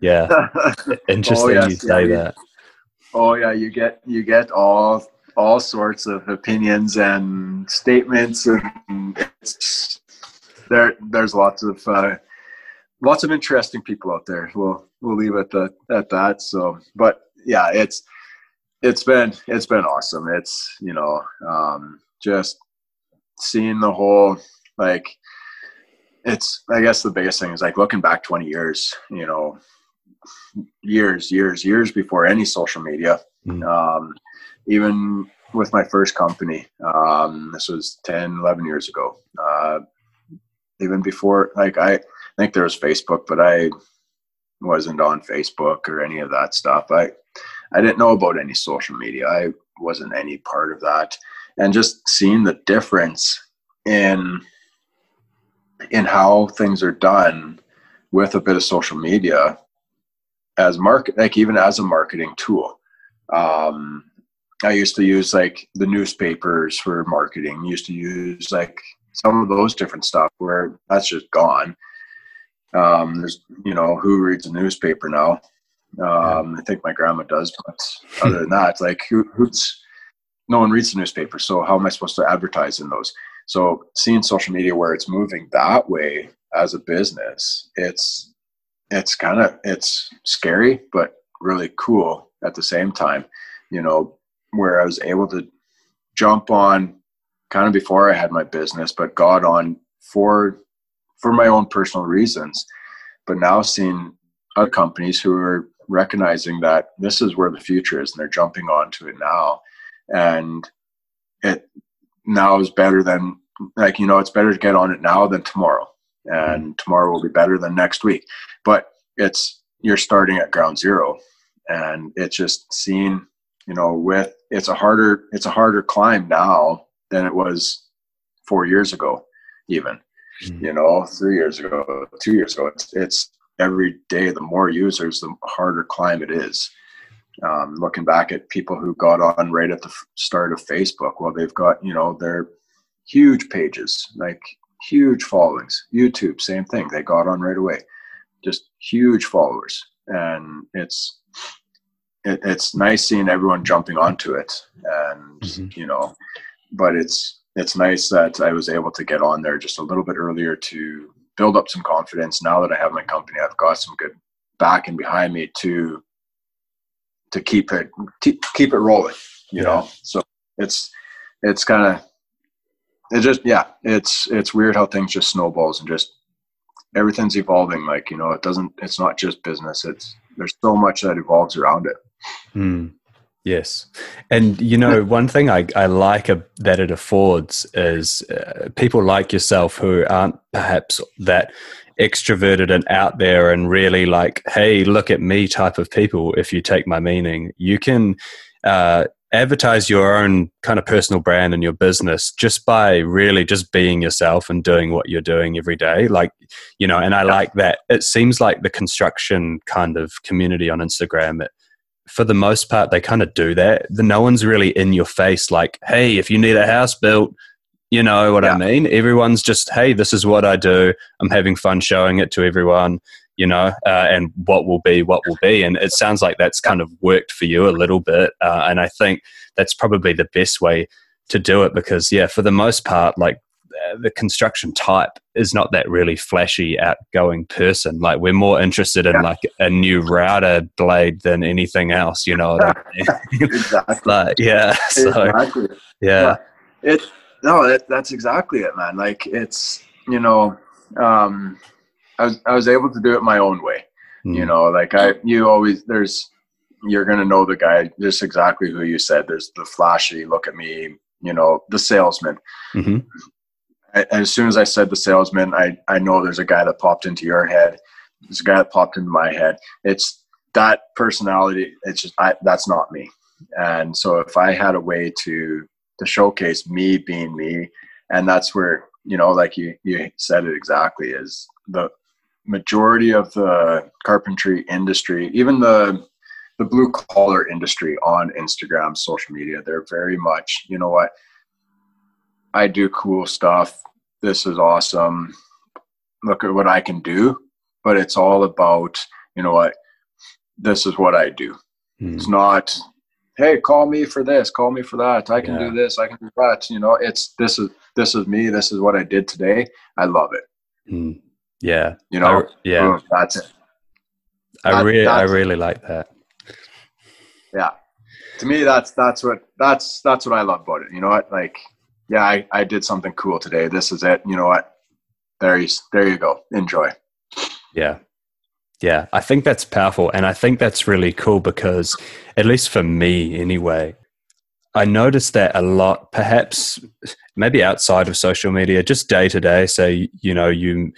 yeah, interesting oh, yes, you say yeah, that. Oh yeah, you get you get all all sorts of opinions and statements, and it's there. There's lots of uh, lots of interesting people out there. We'll we'll leave it at, at that. So, but yeah, it's it's been it's been awesome. It's you know um, just seeing the whole like it's i guess the biggest thing is like looking back 20 years you know years years years before any social media mm. um, even with my first company um, this was 10 11 years ago uh, even before like i think there was facebook but i wasn't on facebook or any of that stuff. I i didn't know about any social media. I wasn't any part of that. And just seeing the difference in in how things are done with a bit of social media as market like even as a marketing tool. Um, i used to use like the newspapers for marketing used to use like some of those different stuff where that's just gone um, there's you know who reads a newspaper now um, i think my grandma does but other than that like who, who's no one reads the newspaper so how am i supposed to advertise in those so seeing social media where it's moving that way as a business, it's it's kind of it's scary but really cool at the same time. You know, where I was able to jump on kind of before I had my business, but got on for for my own personal reasons. But now seeing other companies who are recognizing that this is where the future is and they're jumping onto it now. And it now is better than like you know it's better to get on it now than tomorrow and tomorrow will be better than next week but it's you're starting at ground zero and it's just seeing you know with it's a harder it's a harder climb now than it was four years ago even. You know three years ago two years ago it's, it's every day the more users the harder climb it is um, looking back at people who got on right at the start of Facebook, well, they've got, you know, they're huge pages, like huge followings. YouTube, same thing. They got on right away. Just huge followers. And it's, it, it's nice seeing everyone jumping onto it and, mm-hmm. you know, but it's, it's nice that I was able to get on there just a little bit earlier to build up some confidence. Now that I have my company, I've got some good back and behind me to to keep it keep, keep it rolling you yeah. know so it's it's kind of it just yeah it's it's weird how things just snowballs and just everything's evolving like you know it doesn't it's not just business it's there's so much that evolves around it mm. Yes and you know one thing i, I like a, that it affords is uh, people like yourself who aren't perhaps that extroverted and out there and really like, hey, look at me type of people, if you take my meaning, you can uh, advertise your own kind of personal brand and your business just by really just being yourself and doing what you're doing every day. Like, you know, and I like that. It seems like the construction kind of community on Instagram, it, for the most part, they kind of do that. The, no one's really in your face like, hey, if you need a house built, you know what yeah. I mean? Everyone's just, hey, this is what I do. I'm having fun showing it to everyone, you know, uh, and what will be, what will be. And it sounds like that's kind of worked for you a little bit. Uh, and I think that's probably the best way to do it because, yeah, for the most part, like the construction type is not that really flashy, outgoing person. Like we're more interested in yeah. like a new router blade than anything else, you know. I mean? exactly. yeah, so exactly. yeah. yeah. It no, that, that's exactly it, man. Like it's, you know, um, I was, I was able to do it my own way. Mm. You know, like I, you always, there's, you're going to know the guy, just exactly who you said. There's the flashy, look at me, you know, the salesman. Mm-hmm. As soon as I said the salesman, I, I know there's a guy that popped into your head. There's a guy that popped into my head. It's that personality. It's just, I, that's not me. And so if I had a way to to showcase me being me and that's where you know, like you you said it exactly, is the majority of the carpentry industry, even the the blue collar industry on Instagram, social media, they're very much, you know what, I do cool stuff. This is awesome. Look at what I can do. But it's all about, you know what, this is what I do. Mm. It's not, hey, call me for this, call me for that. I can yeah. do this, I can do that. You know, it's this is this is me. This is what I did today. I love it. Mm. Yeah. You know, I, yeah. that's it. I that, really, I really like that. Yeah. To me, that's that's what that's that's what I love about it. You know what? Like, yeah, I, I did something cool today. This is it. You know what? There you there you go. Enjoy. Yeah. Yeah, I think that's powerful. And I think that's really cool because, at least for me anyway, I noticed that a lot, perhaps maybe outside of social media, just day to day. Say, you know, you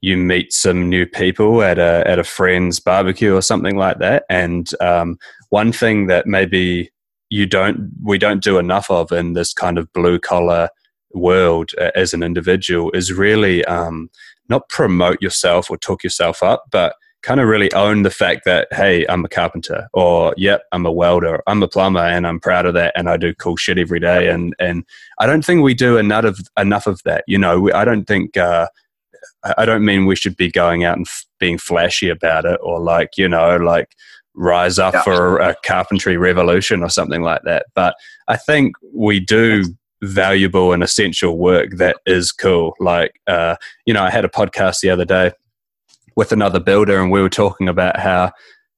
you meet some new people at a at a friend's barbecue or something like that. And um, one thing that maybe you don't we don't do enough of in this kind of blue collar world uh, as an individual is really um, not promote yourself or talk yourself up, but kind of really own the fact that hey i'm a carpenter or yep i'm a welder i'm a plumber and i'm proud of that and i do cool shit every day and and i don't think we do enough of enough of that you know i don't think uh, I don't mean we should be going out and f- being flashy about it or like, you know, like rise up yeah. for a carpentry revolution or something like that. But I think we do valuable and essential work that is cool. Like, uh, you know, I had a podcast the other day with another builder and we were talking about how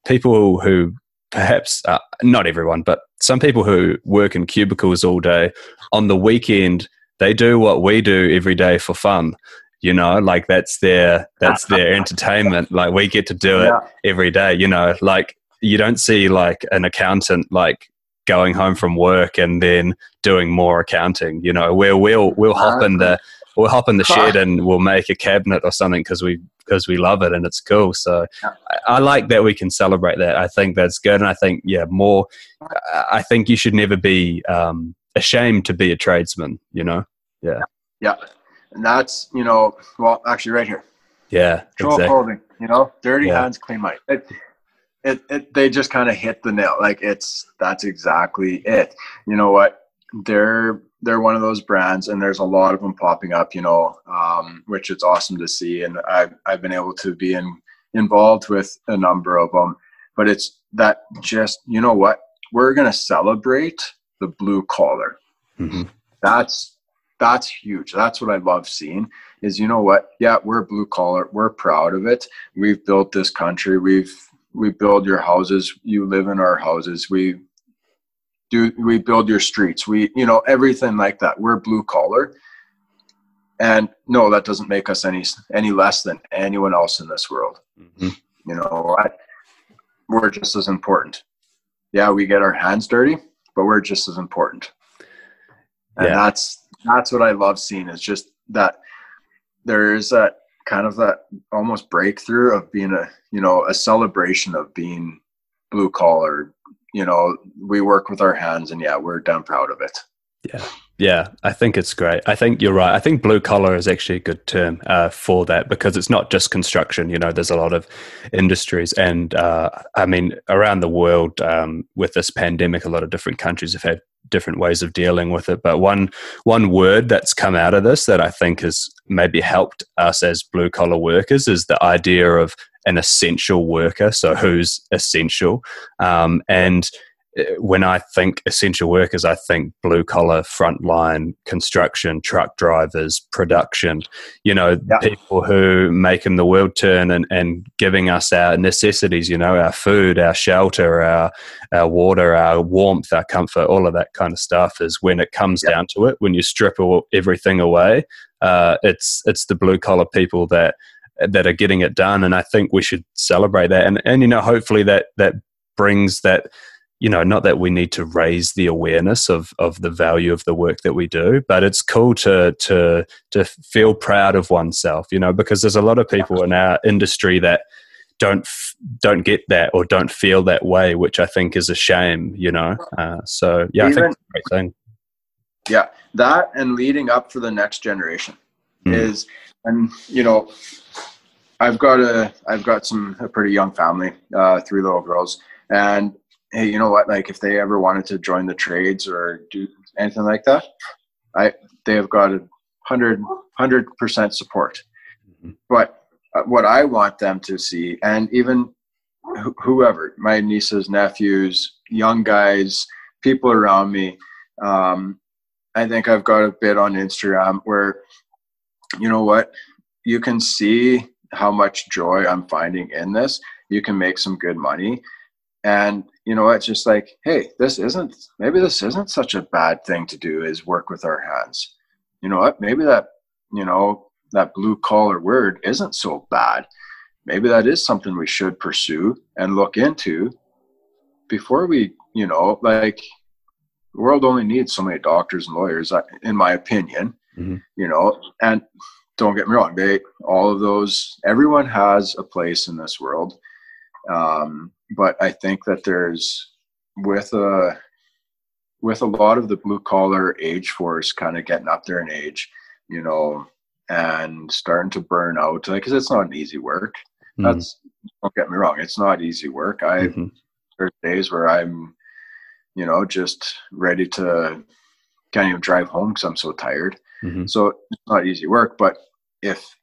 people who perhaps, uh, not everyone, but some people who work in cubicles all day on the weekend, they do what we do every day for fun you know like that's their that's their entertainment like we get to do it every day you know like you don't see like an accountant like going home from work and then doing more accounting you know? Where we'll we'll hop in the we'll hop in the shed and we'll make a cabinet or something because we because we love it and it's cool. So. I, I, like that we can celebrate that. I think that's good and i think yeah more i think you should never be um ashamed to be a tradesman you know? Yeah. Yeah. And that's you know well actually right here. Yeah Troll exactly. clothing you know? Dirty yeah. hands clean mind it, it, it they just kind of hit the nail like it's that's exactly it you know what they're they're one of those brands and there's a lot of them popping up you know um, which it's awesome to see and I've, I've been able to be in, involved with a number of them but it's that just you know what we're going to celebrate the blue collar mm-hmm. that's that's huge. That's what I love seeing is you know what? Yeah, we're blue collar. We're proud of it. We've built this country. We've we build your houses. You live in our houses. We do we build your streets. We you know everything like that. We're blue collar. And no, that doesn't make us any any less than anyone else in this world. Mm-hmm. You know what? We're just as important. Yeah, we get our hands dirty, but we're just as important. And yeah. that's that's what I love seeing is just that there is that kind of that almost breakthrough of being a you know a celebration of being blue collar. You know we work with our hands and yeah we're damn proud of it. Yeah. Yeah i think it's great. I think you're right. I think blue collar is actually a good term uh, for that because it's not just construction. You know there's a lot of industries and uh, i mean around the world um, with this pandemic a lot of different countries have had different ways of dealing with it. But one one word that's come out of this that I think has maybe helped us as blue collar workers is the idea of an essential worker. So who's essential, um, and when I think essential workers, I think blue collar, frontline, construction, truck drivers, production, you know, yeah. people who making the world turn and, and giving us our necessities, you know, our food, our shelter, our, our water, our warmth, our comfort, all of that kind of stuff is when it comes yeah. down to it, when you strip all, everything away, uh, it's, it's the blue collar people that, that are getting it done. And I think we should celebrate that. And, and, you know, hopefully that, that brings that, you know, not that we need to raise the awareness of of the value of the work that we do, but it's cool to to to feel proud of oneself, you know, because there's a lot of people in our industry that don't don't get that or don't feel that way, which I think is a shame, you know. Uh, so yeah, Even, I think it's a great thing. Yeah, that and leading up for the next generation. mm. is, and you know, I've got a I've got some a pretty young family, uh, three little girls, and hey, you know what? Like if they ever wanted to join the trades or do anything like that, I they have got a hundred hundred percent support. Mm-hmm. But uh, what I want them to see, and even wh- whoever, my nieces, nephews, young guys, people around me, um, I think I've got a bit on Instagram where, you know what, you can see how much joy I'm finding in this. You can make some good money. And you know, it's just like, hey, this isn't maybe this isn't such a bad thing to do is work with our hands. You know what? Maybe that, you know, that blue collar word isn't so bad. Maybe that is something we should pursue and look into before we, you know, like the world only needs so many doctors and lawyers, in my opinion, mm-hmm. you know, and don't get me wrong, they, all of those, everyone has a place in this world. Um, but I think that there's with a, with a lot of the blue collar age force kind of getting up there in age, you know, and starting to burn out because it's not an easy work. Mm-hmm. That's don't get me wrong, it's not easy work. I mm-hmm. there's days where I'm, you know, just ready to can't even drive home because I'm so tired. Mm-hmm. So it's not easy work. But if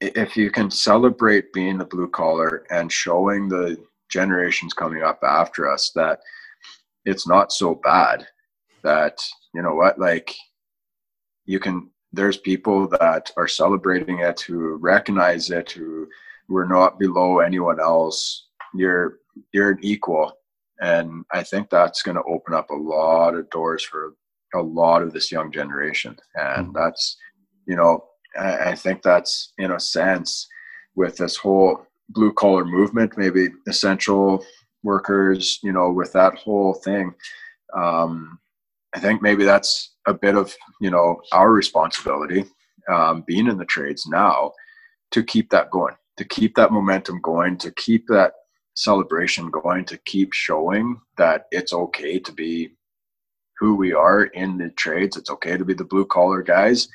if you can celebrate being the blue collar and showing the generations coming up after us that it's not so bad that you know what like you can there's people that are celebrating it who recognize it who we're not below anyone else. You're you're an equal. And i think that's going to open up a lot of doors for a lot of this young generation. And that's you know I, I think that's in a sense with this whole blue collar movement maybe essential workers you know with that whole thing. Um, i think maybe that's a bit of you know our responsibility um, being in the trades now to keep that going to keep that momentum going to keep that celebration going to keep showing that it's okay to be who we are in the trades. It's okay to be the blue collar guys.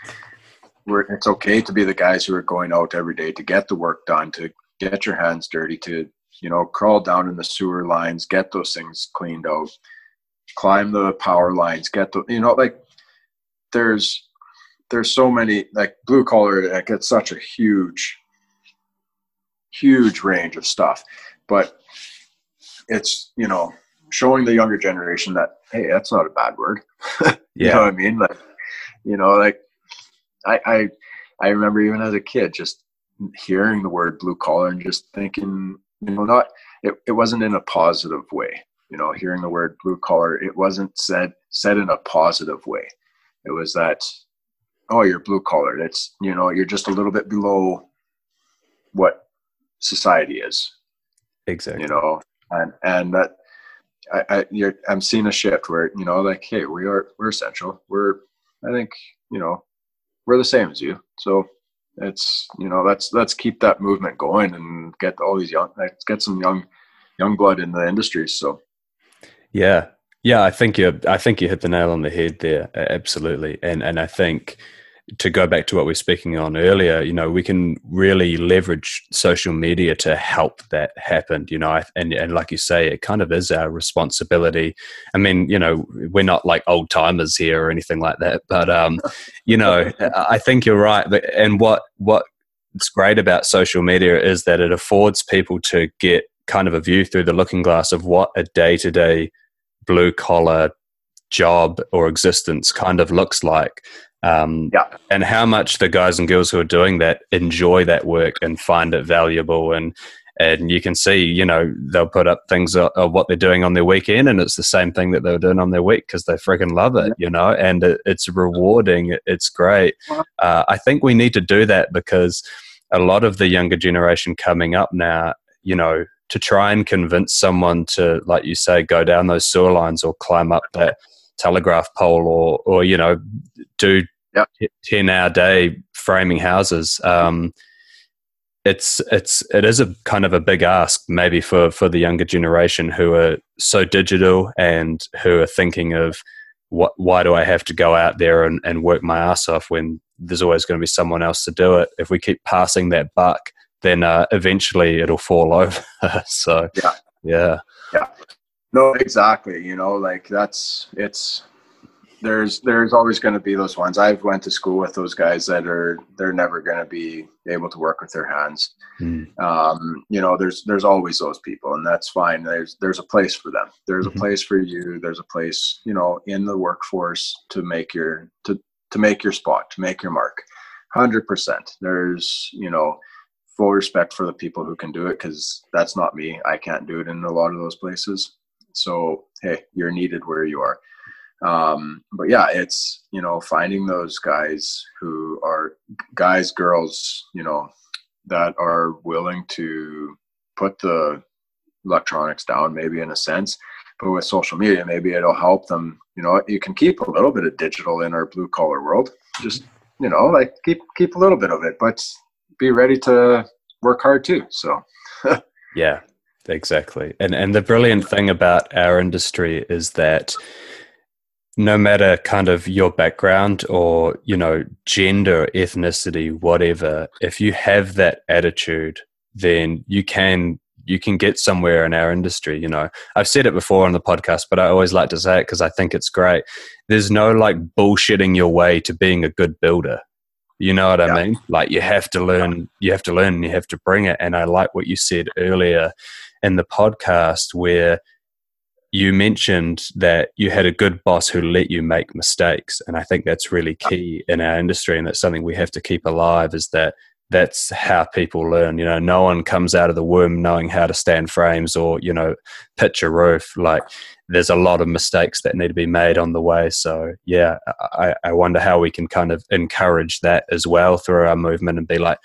We're, it's okay to be the guys who are going out every day to get the work done to get your hands dirty to you know crawl down in the sewer lines get those things cleaned out climb the power lines get the you know like there's there's so many like blue collar like gets such a huge huge range of stuff. But it's you know showing the younger generation that hey that's not a bad word. You yeah. know what i mean? Like you know like I, I i remember even as a kid just hearing the word blue collar and just thinking you know not it, it wasn't in a positive way you know hearing the word blue collar it wasn't said said in a positive way. It was that oh you're blue collar it's you know you're just a little bit below what society is. Exactly. you know and and that I, I you're I'm seeing a shift where you know like hey we are we're essential we're I think you know we're the same as you. So it's you know let's let's keep that movement going and get all these young let's get some young young blood in the industry so yeah yeah, I think you I think you hit the nail on the head there. Absolutely. And and I think to go back to what we are speaking on earlier, you know, we can really leverage social media to help that happen, you know, and, and like you say, it kind of is our responsibility. I mean, you know, we're not like old timers here or anything like that, but, um, you know, I think you're right. And what, what's great about social media is that it affords people to get kind of a view through the looking glass of what a day to day blue collar job or existence kind of looks like. Um, yeah. And how much the guys and girls who are doing that enjoy that work and find it valuable. And, and you can see, you know, they'll put up things of, of what they're doing on their weekend, and it's the same thing that they were doing on their week because they freaking love it, you know, and it, it's rewarding. It's great. Uh, I think we need to do that because a lot of the younger generation coming up now, you know, to try and convince someone to, like you say, go down those sewer lines or climb up that telegraph pole or, or you know, do yep. 10 hour day framing houses. Um, it's it's it is a kind of a big ask maybe for for the younger generation who are so digital and who are thinking of what why do I have to go out there and, and work my ass off when there's always going to be someone else to do it. If we keep passing that buck, then uh, eventually it'll fall over. so yeah, yeah, yeah. No, exactly. You know, like that's it's there's there's always going to be those ones. I've went to school with those guys that are they're never going to be able to work with their hands. Mm. Um, you know, there's there's always those people, and that's fine. There's there's a place for them. There's mm-hmm. a place for you. There's a place you know in the workforce to make your to to make your spot to make your mark. Hundred percent. There's you know full respect for the people who can do it because that's not me. I can't do it in a lot of those places. So hey, you're needed where you are. Um, but yeah it's you know finding those guys who are guys girls you know that are willing to put the electronics down maybe in a sense but with social media maybe it'll help them you know you can keep a little bit of digital in our blue collar world. Just you know like keep keep a little bit of it but be ready to work hard too so. Yeah exactly. And and the brilliant thing about our industry is that no matter kind of your background or you know gender ethnicity whatever if you have that attitude then you can you can get somewhere in our industry you know. I've said it before on the podcast but i always like to say it because i think it's great. There's no like bullshitting your way to being a good builder. You know what yeah. i mean? Like you have to learn you have to learn and you have to bring it. And i like what you said earlier in the podcast where you mentioned that you had a good boss who let you make mistakes and i think that's really key in our industry and that's something we have to keep alive is that that's how people learn you know no one comes out of the womb knowing how to stand frames or you know pitch a roof. Like there's a lot of mistakes that need to be made on the way. So yeah i, I wonder how we can kind of encourage that as well through our movement and be like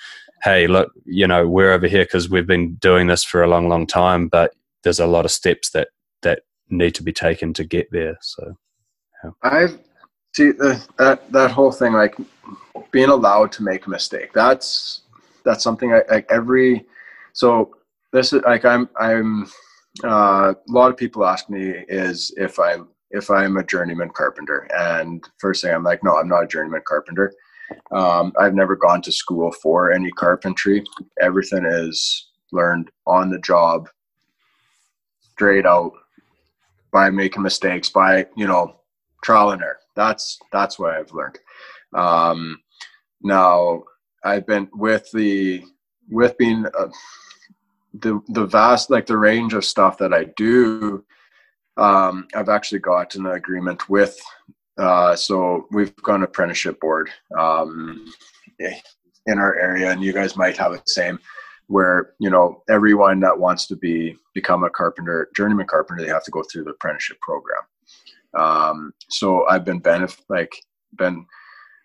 hey look you know we're over here because we've been doing this for a long long time but there's a lot of steps that that need to be taken to get there. So, yeah. I see the, that that whole thing, like being allowed to make a mistake. That's that's something I, like every. So this is like I'm I'm. Uh, a lot of people ask me is if I'm if I'm a journeyman carpenter, and first thing I'm like, no, I'm not a journeyman carpenter. Um, I've never gone to school for any carpentry. Everything is learned on the job, straight out by making mistakes, by you know trial and error. That's that's what I've learned. Um, now I've been with the with being uh, the the vast like the range of stuff that I do. Um, I've actually got an agreement with. Uh, so we've got an apprenticeship board um, in our area, and you guys might have the same where you know everyone that wants to be become a carpenter journeyman carpenter they have to go through the apprenticeship program um, so i've been benef- like been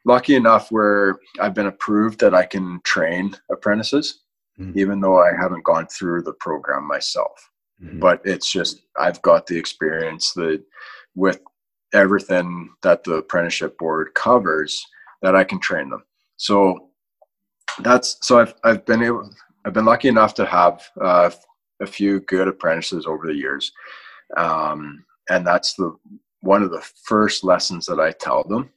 lucky enough where i've been approved that i can train apprentices mm-hmm. even though i haven't gone through the program myself mm-hmm. but it's just i've got the experience that with everything that the apprenticeship board covers that i can train them so that's so I've I've been able I've been lucky enough to have uh, a few good apprentices over the years, um, and that's the one of the first lessons that I tell them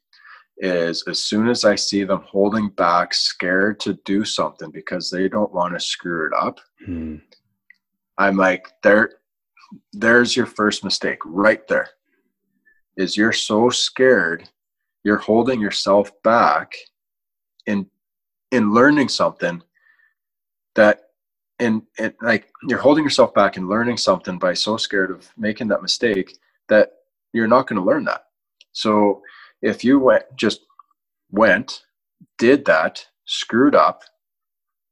is as soon as I see them holding back, scared to do something because they don't want to screw it up, hmm. I'm like, there, there's your first mistake right there. Is you're so scared, you're holding yourself back in in learning something that and, and like you're holding yourself back and learning something by so scared of making that mistake that you're not going to learn that so if you went just went did that screwed up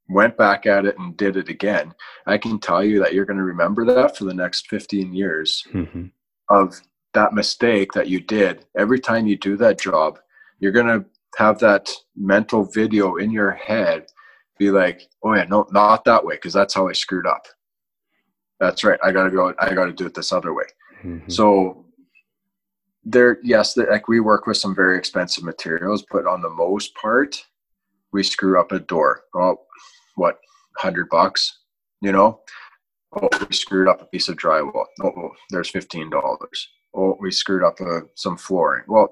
went back at it and did it again i can tell you that you're going to remember that for the next 15 years mm-hmm. of that mistake that you did every time you do that job you're going to have that mental video in your head be like, oh yeah, no, not that way, because that's how I screwed up. That's right. I gotta go. I gotta do it this other way. Mm-hmm. So there, yes, like we work with some very expensive materials, but on the most part, we screw up a door. Oh, what, hundred bucks? You know? Oh, we screwed up a piece of drywall. Oh, oh there's fifteen dollars. Oh, we screwed up uh, some flooring. Well,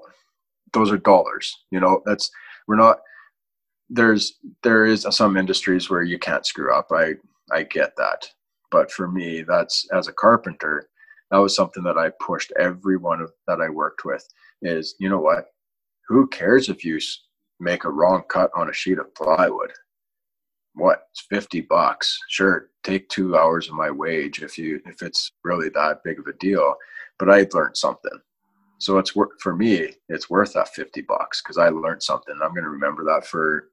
those are dollars. You know, that's we're not there's there is some industries where you can't screw up. I I get that, but for me, that's as a carpenter, that was something that I pushed everyone that I worked with. Is you know what? Who cares if you make a wrong cut on a sheet of plywood? What? It's fifty bucks. Sure, take two hours of my wage if you if it's really that big of a deal. But I learned something so it's worth for me it's worth that 50 bucks because i learned something i'm going to remember that for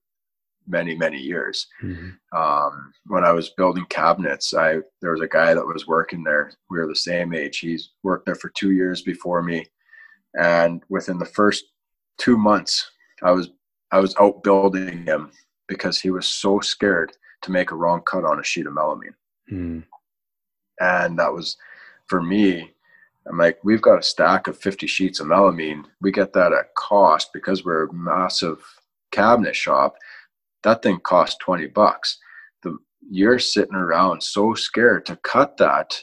many many years. Mm-hmm. Um, when I was building cabinets, I there was a guy that was working there. We were the same age. He's worked there for two years before me, and within the first two months, I was I was out building him because he was so scared to make a wrong cut on a sheet of melamine. Mm. And that was for me. I'm like, we've got a stack of 50 sheets of melamine. We get that at cost because we're a massive cabinet shop that thing cost 20 bucks. The, you're sitting around so scared to cut that.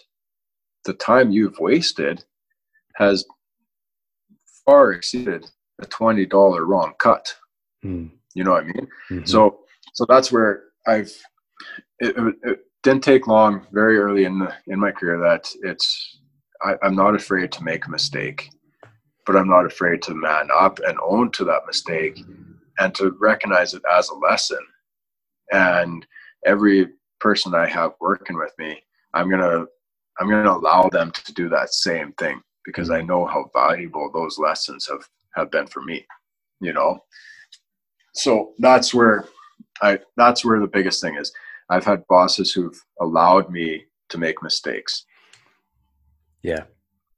The time you've wasted has far exceeded a $20 wrong cut. Mm. You know what I mean? Mm-hmm. So, so that's where I've, it, it, it, didn't take long very early in the, in my career that it's, I, I'm not afraid to make a mistake, but I'm not afraid to man up and own to that mistake and to recognize it as a lesson. And every person I have working with me, I'm gonna I'm gonna allow them to do that same thing because I know how valuable those lessons have have been for me. You know, so that's where I that's where the biggest thing is. I've had bosses who've allowed me to make mistakes. Yeah,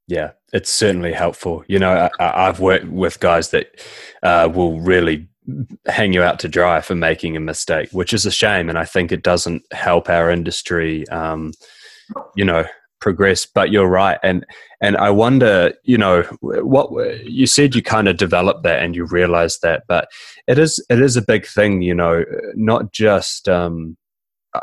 yeah, it's certainly helpful. You know, I, have worked with guys that uh, will really hang you out to dry for making a mistake, which is a shame. And I think it doesn't help our industry, um, you know, progress. But you're right. And, and I wonder, you know, what you said you kind of developed that and you realized that, but it is, it is a big thing, you know, not just, um,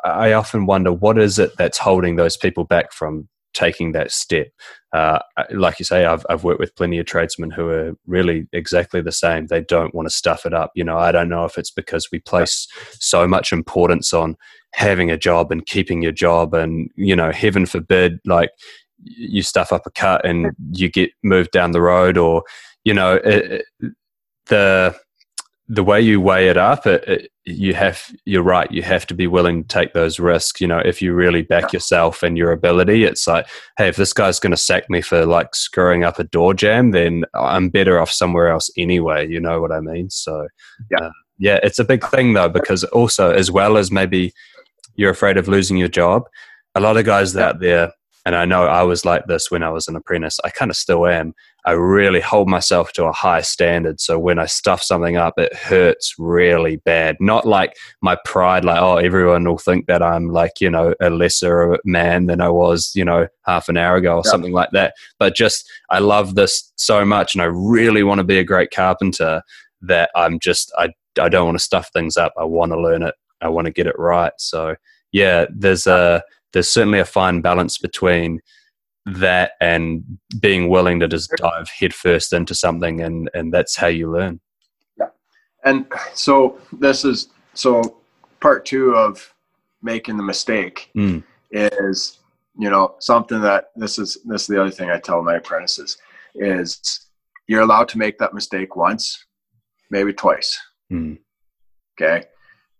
I often wonder what is it that's holding those people back from taking that step. Uh, like you say, I've, I've worked with plenty of tradesmen who are really exactly the same. They don't want to stuff it up. You know, I don't know if it's because we place so much importance on having a job and keeping your job, and you know, heaven forbid, like you stuff up a cut and you get moved down the road, or you know, it, the the way you weigh it up, it, it, you have you're right. You have to be willing to take those risks. You know, if you really back yourself and your ability, it's like, hey, if this guy's going to sack me for like screwing up a door jamb, then I'm better off somewhere else anyway. You know what I mean? So, yeah, uh, yeah, it's a big thing though because also as well as maybe you're afraid of losing your job, a lot of guys out there and I know I was like this when I was an apprentice. I kind of still am. I really hold myself to a high standard. So when I stuff something up, it hurts really bad. Not like my pride, like, oh, everyone will think that I'm like, you know, a lesser man than I was, you know, half an hour ago or yeah. something like that. But just, I love this so much and I really want to be a great carpenter that I'm just, I, I don't want to stuff things up. I want to learn it. I want to get it right. So yeah, there's a, there's certainly a fine balance between that and being willing to just dive headfirst into something and and that's how you learn yeah and so this is so part two of making the mistake mm. is you know something that this is this is the other thing i tell my apprentices is you're allowed to make that mistake once maybe twice mm. okay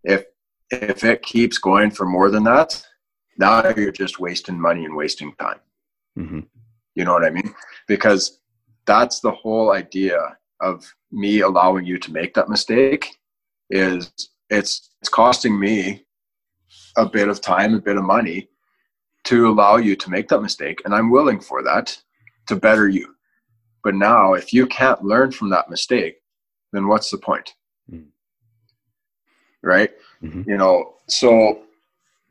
if if it keeps going for more than that now you're just wasting money and wasting time. Mm-hmm. You know what I mean? Because that's the whole idea of me allowing you to make that mistake is it's it's costing me a bit of time, a bit of money to allow you to make that mistake and I'm willing for that to better you. But now if you can't learn from that mistake, then what's the point? Mm-hmm. Right? Mm-hmm. You know, so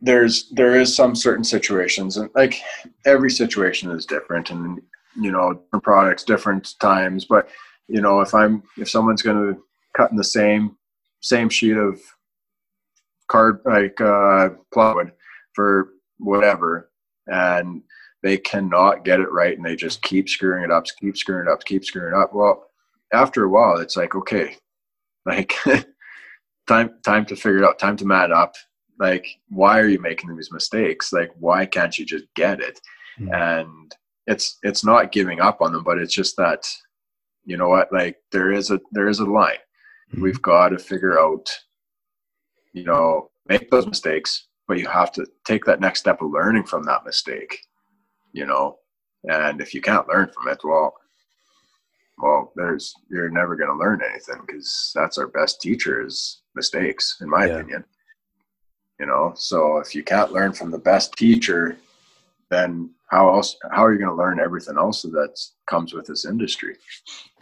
there's there is some certain situations and like every situation is different and you know different products different times but you know if i'm if someone's going to cut in the same same sheet of card like uh plywood for whatever and they cannot get it right and they just keep screwing it up keep screwing it up keep screwing it up well after a while it's like okay like time time to figure it out time to man up like why are you making these mistakes like why can't you just get it mm-hmm. and it's it's not giving up on them but it's just that you know what like there is a there is a line mm-hmm. we've got to figure out you know make those mistakes but you have to take that next step of learning from that mistake you know and if you can't learn from it well well there's you're never going to learn anything because that's our best teacher is mistakes in my yeah. opinion you know? So if you can't learn from the best teacher then how else how are you going to learn everything else that comes with this industry?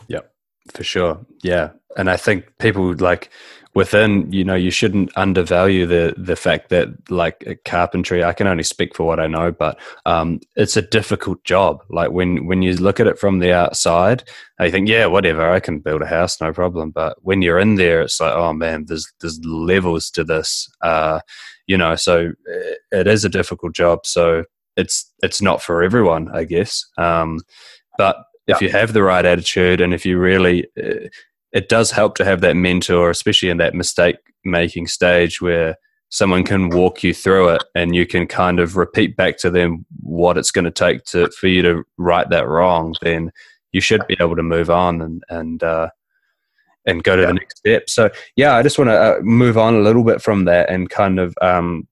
Yep for sure. Yeah. And i think people like within you know you shouldn't undervalue the the fact that like carpentry i can only speak for what i know but um, it's a difficult job. Like when when you look at it from the outside you think yeah whatever i can build a house no problem. But when you're in there it's like oh man there's there's levels to this uh, you know so it is a difficult job. So it's it's not for everyone i guess. Um, but if you have the right attitude and if you really uh, it does help to have that mentor, especially in that mistake making stage where someone can walk you through it and you can kind of repeat back to them what it's going to take to for you to right that wrong then you should be able to move on and and uh, and go to yeah. the next step so yeah i just want to uh, move on a little bit from that and kind of um,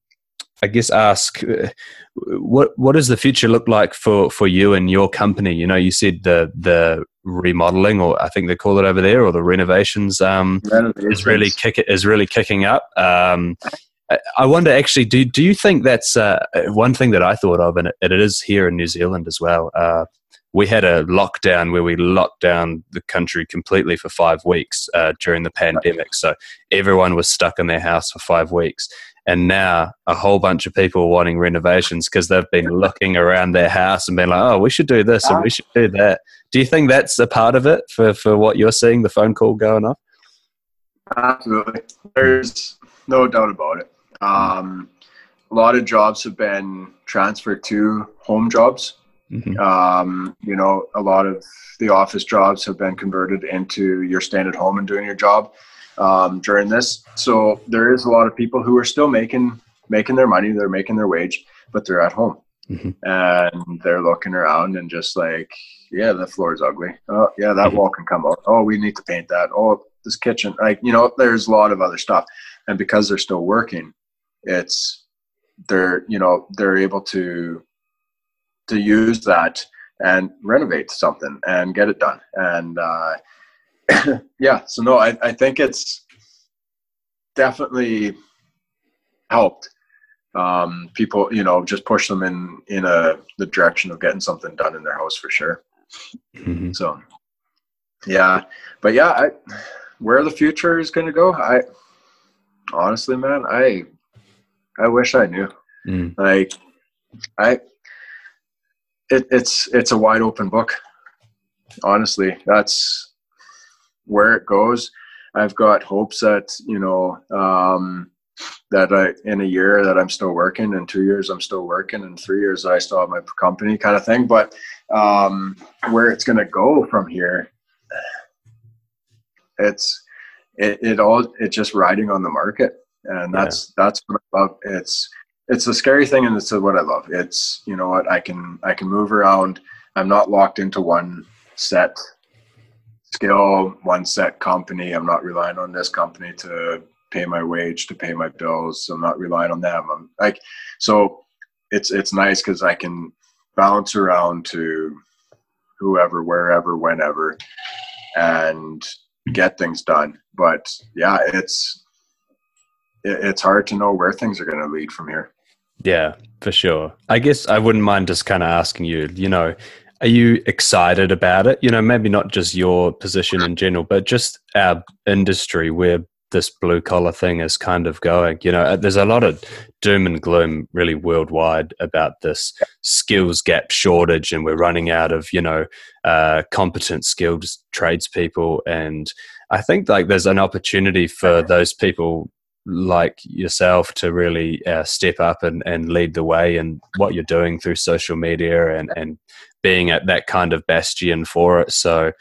I guess ask uh, what what does the future look like for for you and your company? You know, you said the the remodeling, or I think they call it over there, or the renovations, um, renovations. is really kick is really kicking up. Um, I wonder, actually, do do you think that's uh, one thing that I thought of, and it, it is here in New Zealand as well. Uh, we had a lockdown where we locked down the country completely for five weeks uh, during the pandemic. So everyone was stuck in their house for five weeks. And now a whole bunch of people are wanting renovations because they've been looking around their house and been like, oh, we should do this and we should do that. Do you think that's a part of it for, for what you're seeing, the phone call going off? Absolutely. There's no doubt about it. Um, a lot of jobs have been transferred to home jobs. Mm-hmm. Um, you know, a lot of the office jobs have been converted into you're staying at home and doing your job um, during this. So there is a lot of people who are still making making their money, they're making their wage, but they're at home mm-hmm. and they're looking around and just like, yeah, the floor is ugly. Oh, yeah, that mm-hmm. wall can come out. Oh, we need to paint that. Oh, this kitchen, like you know, there's a lot of other stuff, and because they're still working, it's they're you know they're able to to use that and renovate something and get it done and uh, yeah, so no, I, I think it's definitely helped um, people, you know, just push them in in a the direction of getting something done in their house for sure. Mm-hmm. So, yeah, but yeah, I, where the future is going to go, I honestly, man, I I wish I knew. Mm. Like, I it, it's it's a wide open book. Honestly, that's where it goes. I've got hopes that you know um, that I in a year that I'm still working, in two years I'm still working, in three years I still have my company, kind of thing. But um, where it's going to go from here, it's it, it all it's just riding on the market, and that's yeah. that's what I love. It's it's a scary thing, and it's what I love. It's you know what I can I can move around. I'm not locked into one set skill, one set company. I'm not relying on this company to pay my wage, to pay my bills. I'm not relying on them. I'm like, so it's it's nice because I can bounce around to whoever, wherever, whenever, and get things done. But yeah, it's it, it's hard to know where things are going to lead from here. Yeah, for sure. I guess I wouldn't mind just kind of asking you, you know, are you excited about it? You know, maybe not just your position in general, but just our industry where this blue collar thing is kind of going. You know, uh, there's a lot of doom and gloom really worldwide about this skills gap shortage, and we're running out of you know uh, competent, skilled tradespeople. And I think like there's an opportunity for those people like yourself to really uh, step up and, and lead the way and what you're doing through social media and, and being at that kind of bastion for it. So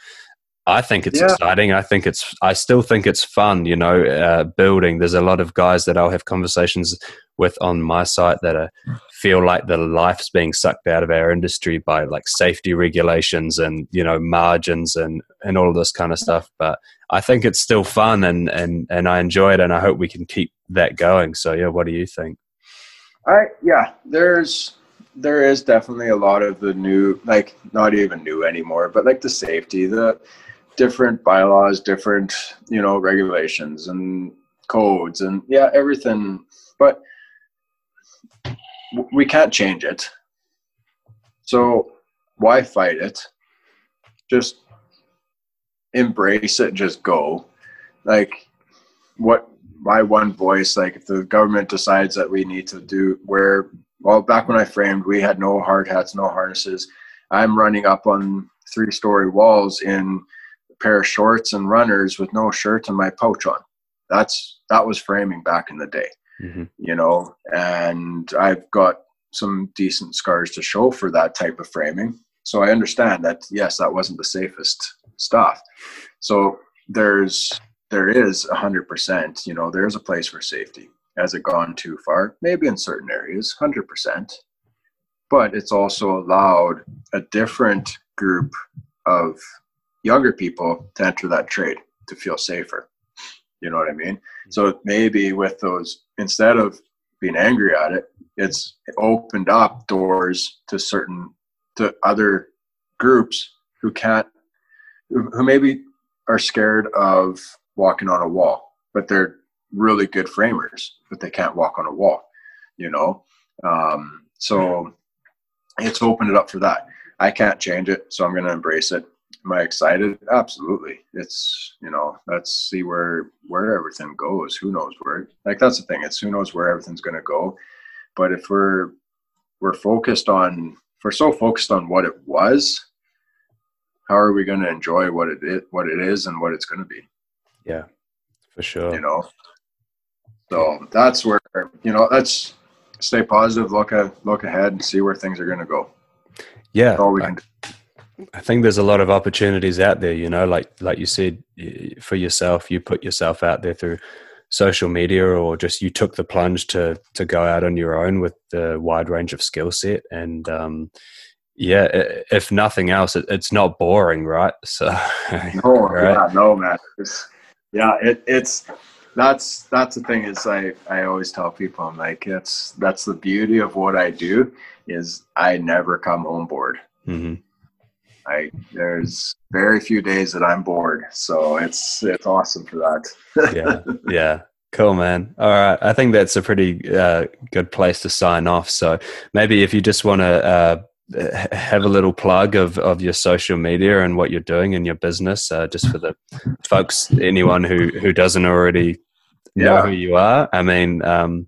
I think it's yeah. exciting. I think it's. I still think it's fun. You know, uh, building. There's a lot of guys that I'll have conversations with on my site that are, feel like the life's being sucked out of our industry by like safety regulations and you know margins and and all of this kind of stuff. But I think it's still fun and and and I enjoy it, and I hope we can keep that going. So yeah, what do you think? I yeah, there's there is definitely a lot of the new like not even new anymore, but like the safety the different bylaws, different, you know, regulations and codes and yeah, everything. But we can't change it. So why fight it? Just embrace it, just go. Like what my one voice, like if the government decides that we need to do where well back when I framed we had no hard hats, no harnesses. I'm running up on three story walls in a pair of shorts and runners with no shirt and my pouch on. That's that was framing back in the day, mm-hmm. you know. And I've got some decent scars to show for that type of framing. So I understand that yes, that wasn't the safest stuff. So there's there is a hundred percent, you know, there's a place for safety. Has it gone too far? Maybe in certain areas, hundred percent. But it's also allowed a different group of younger people to enter that trade to feel safer. You know what I mean? Mm-hmm. So maybe with those, instead of being angry at it, it's opened up doors to certain, to other groups who can't, who maybe are scared of walking on a wall, but they're really good framers, but they can't walk on a wall, you know? Um, so it's opened it up for that. I can't change it, so I'm going to embrace it am I excited? Absolutely. It's you know let's see where where everything goes. Who knows where? Like that's the thing. It's who knows where everything's going to go. But if we're we're focused on we're so focused on what it was, how are we going to enjoy what it is, what it is, and what it's going to be? Yeah, for sure. You know. So that's where you know. Let's stay positive. Look at look ahead and see where things are going to go. Yeah, that's all we can. do I think there's a lot of opportunities out there, you know, like like you said for yourself, you put yourself out there through social media or just you took the plunge to to go out on your own with the wide range of skill set and um yeah if nothing else it, it's not boring right so no right? yeah no man it's, yeah it, it's that's that's the thing is i i always tell people i'm like it's that's the beauty of what i do is i never come home bored mm-hmm. I there's very few days that I'm bored, so it's it's awesome for that. yeah, yeah, cool, man. All right, I think that's a pretty uh, good place to sign off. So maybe if you just want to uh, have a little plug of of your social media and what you're doing in your business, uh, just for the folks, anyone who who doesn't already know yeah. who you are. I mean. Um,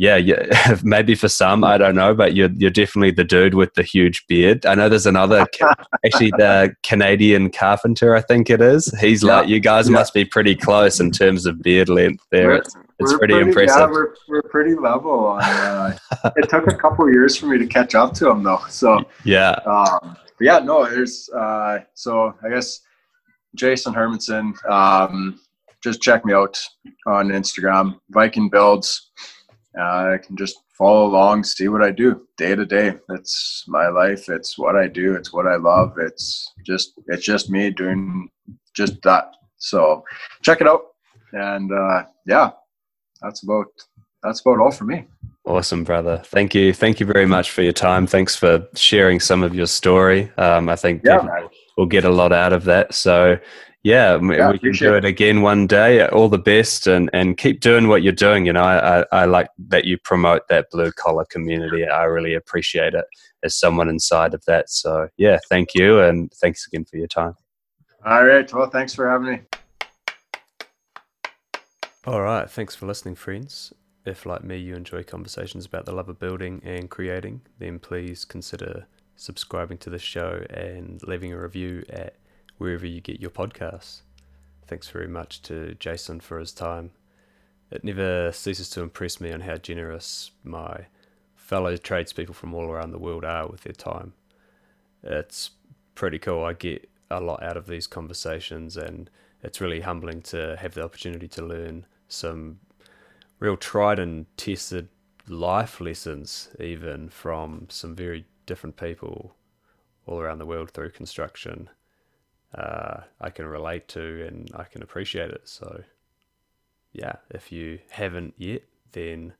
yeah, yeah, maybe for some, I don't know, but you're you're definitely the dude with the huge beard. I know there's another, actually, the Canadian Carpenter, I think it is. He's yeah. like, you guys yeah. must be pretty close in terms of beard length. There, it's, it's pretty, pretty, impressive. Yeah, we're we're pretty level. On, uh, it took a couple years for me to catch up to him, though. So yeah, um, yeah, no, there's uh, so I guess Jason Hermanson. Um, just check me out on Instagram, Viking Builds uh, I can just follow along, see what I do day to day. It's my life. It's what I do. It's what I love. It's just it's just me doing just that. So check it out. And uh, yeah, that's about that's about all for me. Awesome, brother. Thank you. Thank you very much for your time. Thanks for sharing some of your story. Um, I think yeah, we'll get a lot out of that. So yeah, yeah we can do it again one day. All the best, and and keep doing what you're doing. You know, I, I, I like that you promote that blue collar community. I really appreciate it as someone inside of that. So yeah, thank you, and thanks again for your time. All right. Well, thanks for having me. All right. Thanks for listening, friends. If, like me, you enjoy conversations about the love of building and creating, then please consider subscribing to the show and leaving a review at wherever you get your podcasts. Thanks very much to Jason for his time. It never ceases to impress me on how generous my fellow tradespeople from all around the world are with their time. It's pretty cool. I get a lot out of these conversations, and it's really humbling to have the opportunity to learn some real tried and tested life lessons, even from some very different people all around the world through construction. Uh, I can relate to and I can appreciate it. So, yeah, if you haven't yet, then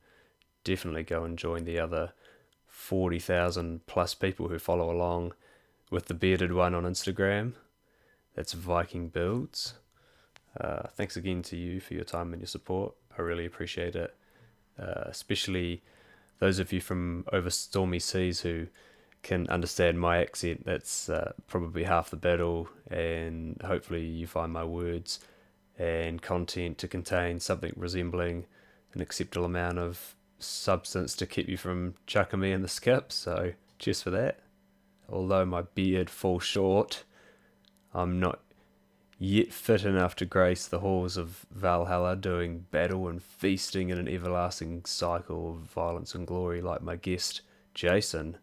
definitely go and join the other 40,000 plus people who follow along with the bearded one on Instagram. That's Viking Builds. Uh, thanks again to you for your time and your support. I really appreciate it, uh, especially those of you from over stormy seas who can understand my accent. That's uh, probably half the battle, and hopefully, you find my words and content to contain something resembling an acceptable amount of substance to keep you from chucking me in the skip. So, cheers for that. Although my beard falls short, I'm not yet fit enough to grace the halls of Valhalla, doing battle and feasting in an everlasting cycle of violence and glory like my guest, Jason.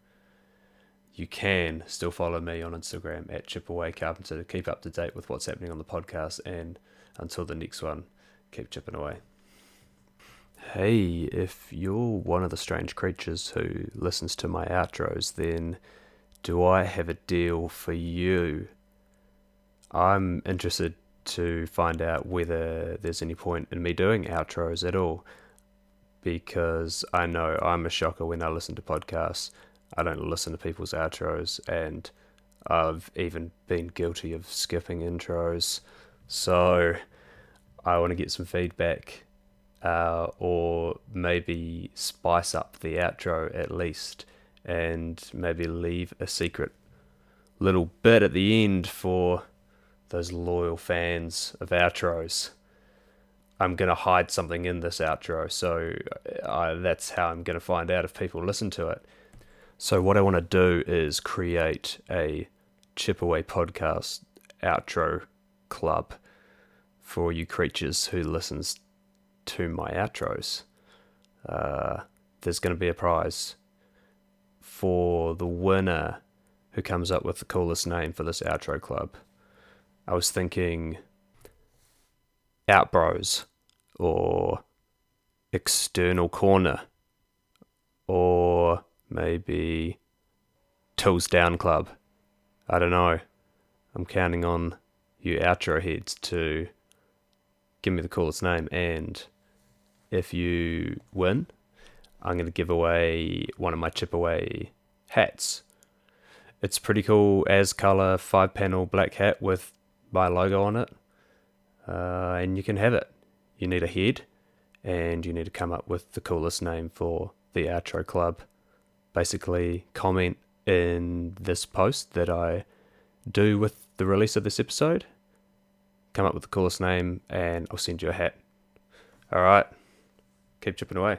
You can still follow me on Instagram at Chipaway Carpenter to keep up to date with what's happening on the podcast. And until the next one, keep chipping away. Hey, if you're one of the strange creatures who listens to my outros, then do I have a deal for you? I'm interested to find out whether there's any point in me doing outros at all because I know I'm a shocker when I listen to podcasts. I don't listen to people's outros, and I've even been guilty of skipping intros. So I want to get some feedback, uh, or maybe spice up the outro at least, and maybe leave a secret little bit at the end for those loyal fans of outros. I'm going to hide something in this outro, so uh, that's how I'm going to find out if people listen to it. So, what I want to do is create a Chipaway podcast outro club for you creatures who listens to my outros. Uh, there's going to be a prize for the winner who comes up with the coolest name for this outro club. I was thinking Outbros or External Corner or maybe Tools Down Club. I don't know. I'm counting on you outro heads to give me the coolest name. And if you win, I'm going to give away one of my chip away hats. It's pretty cool as color five panel black hat with my logo on it, uh, and you can have it. You need a head, and you need to come up with the coolest name for the outro club. Basically, comment in this post that I do with the release of this episode. Come up with the coolest name, and I'll send you a hat. All right, keep chipping away.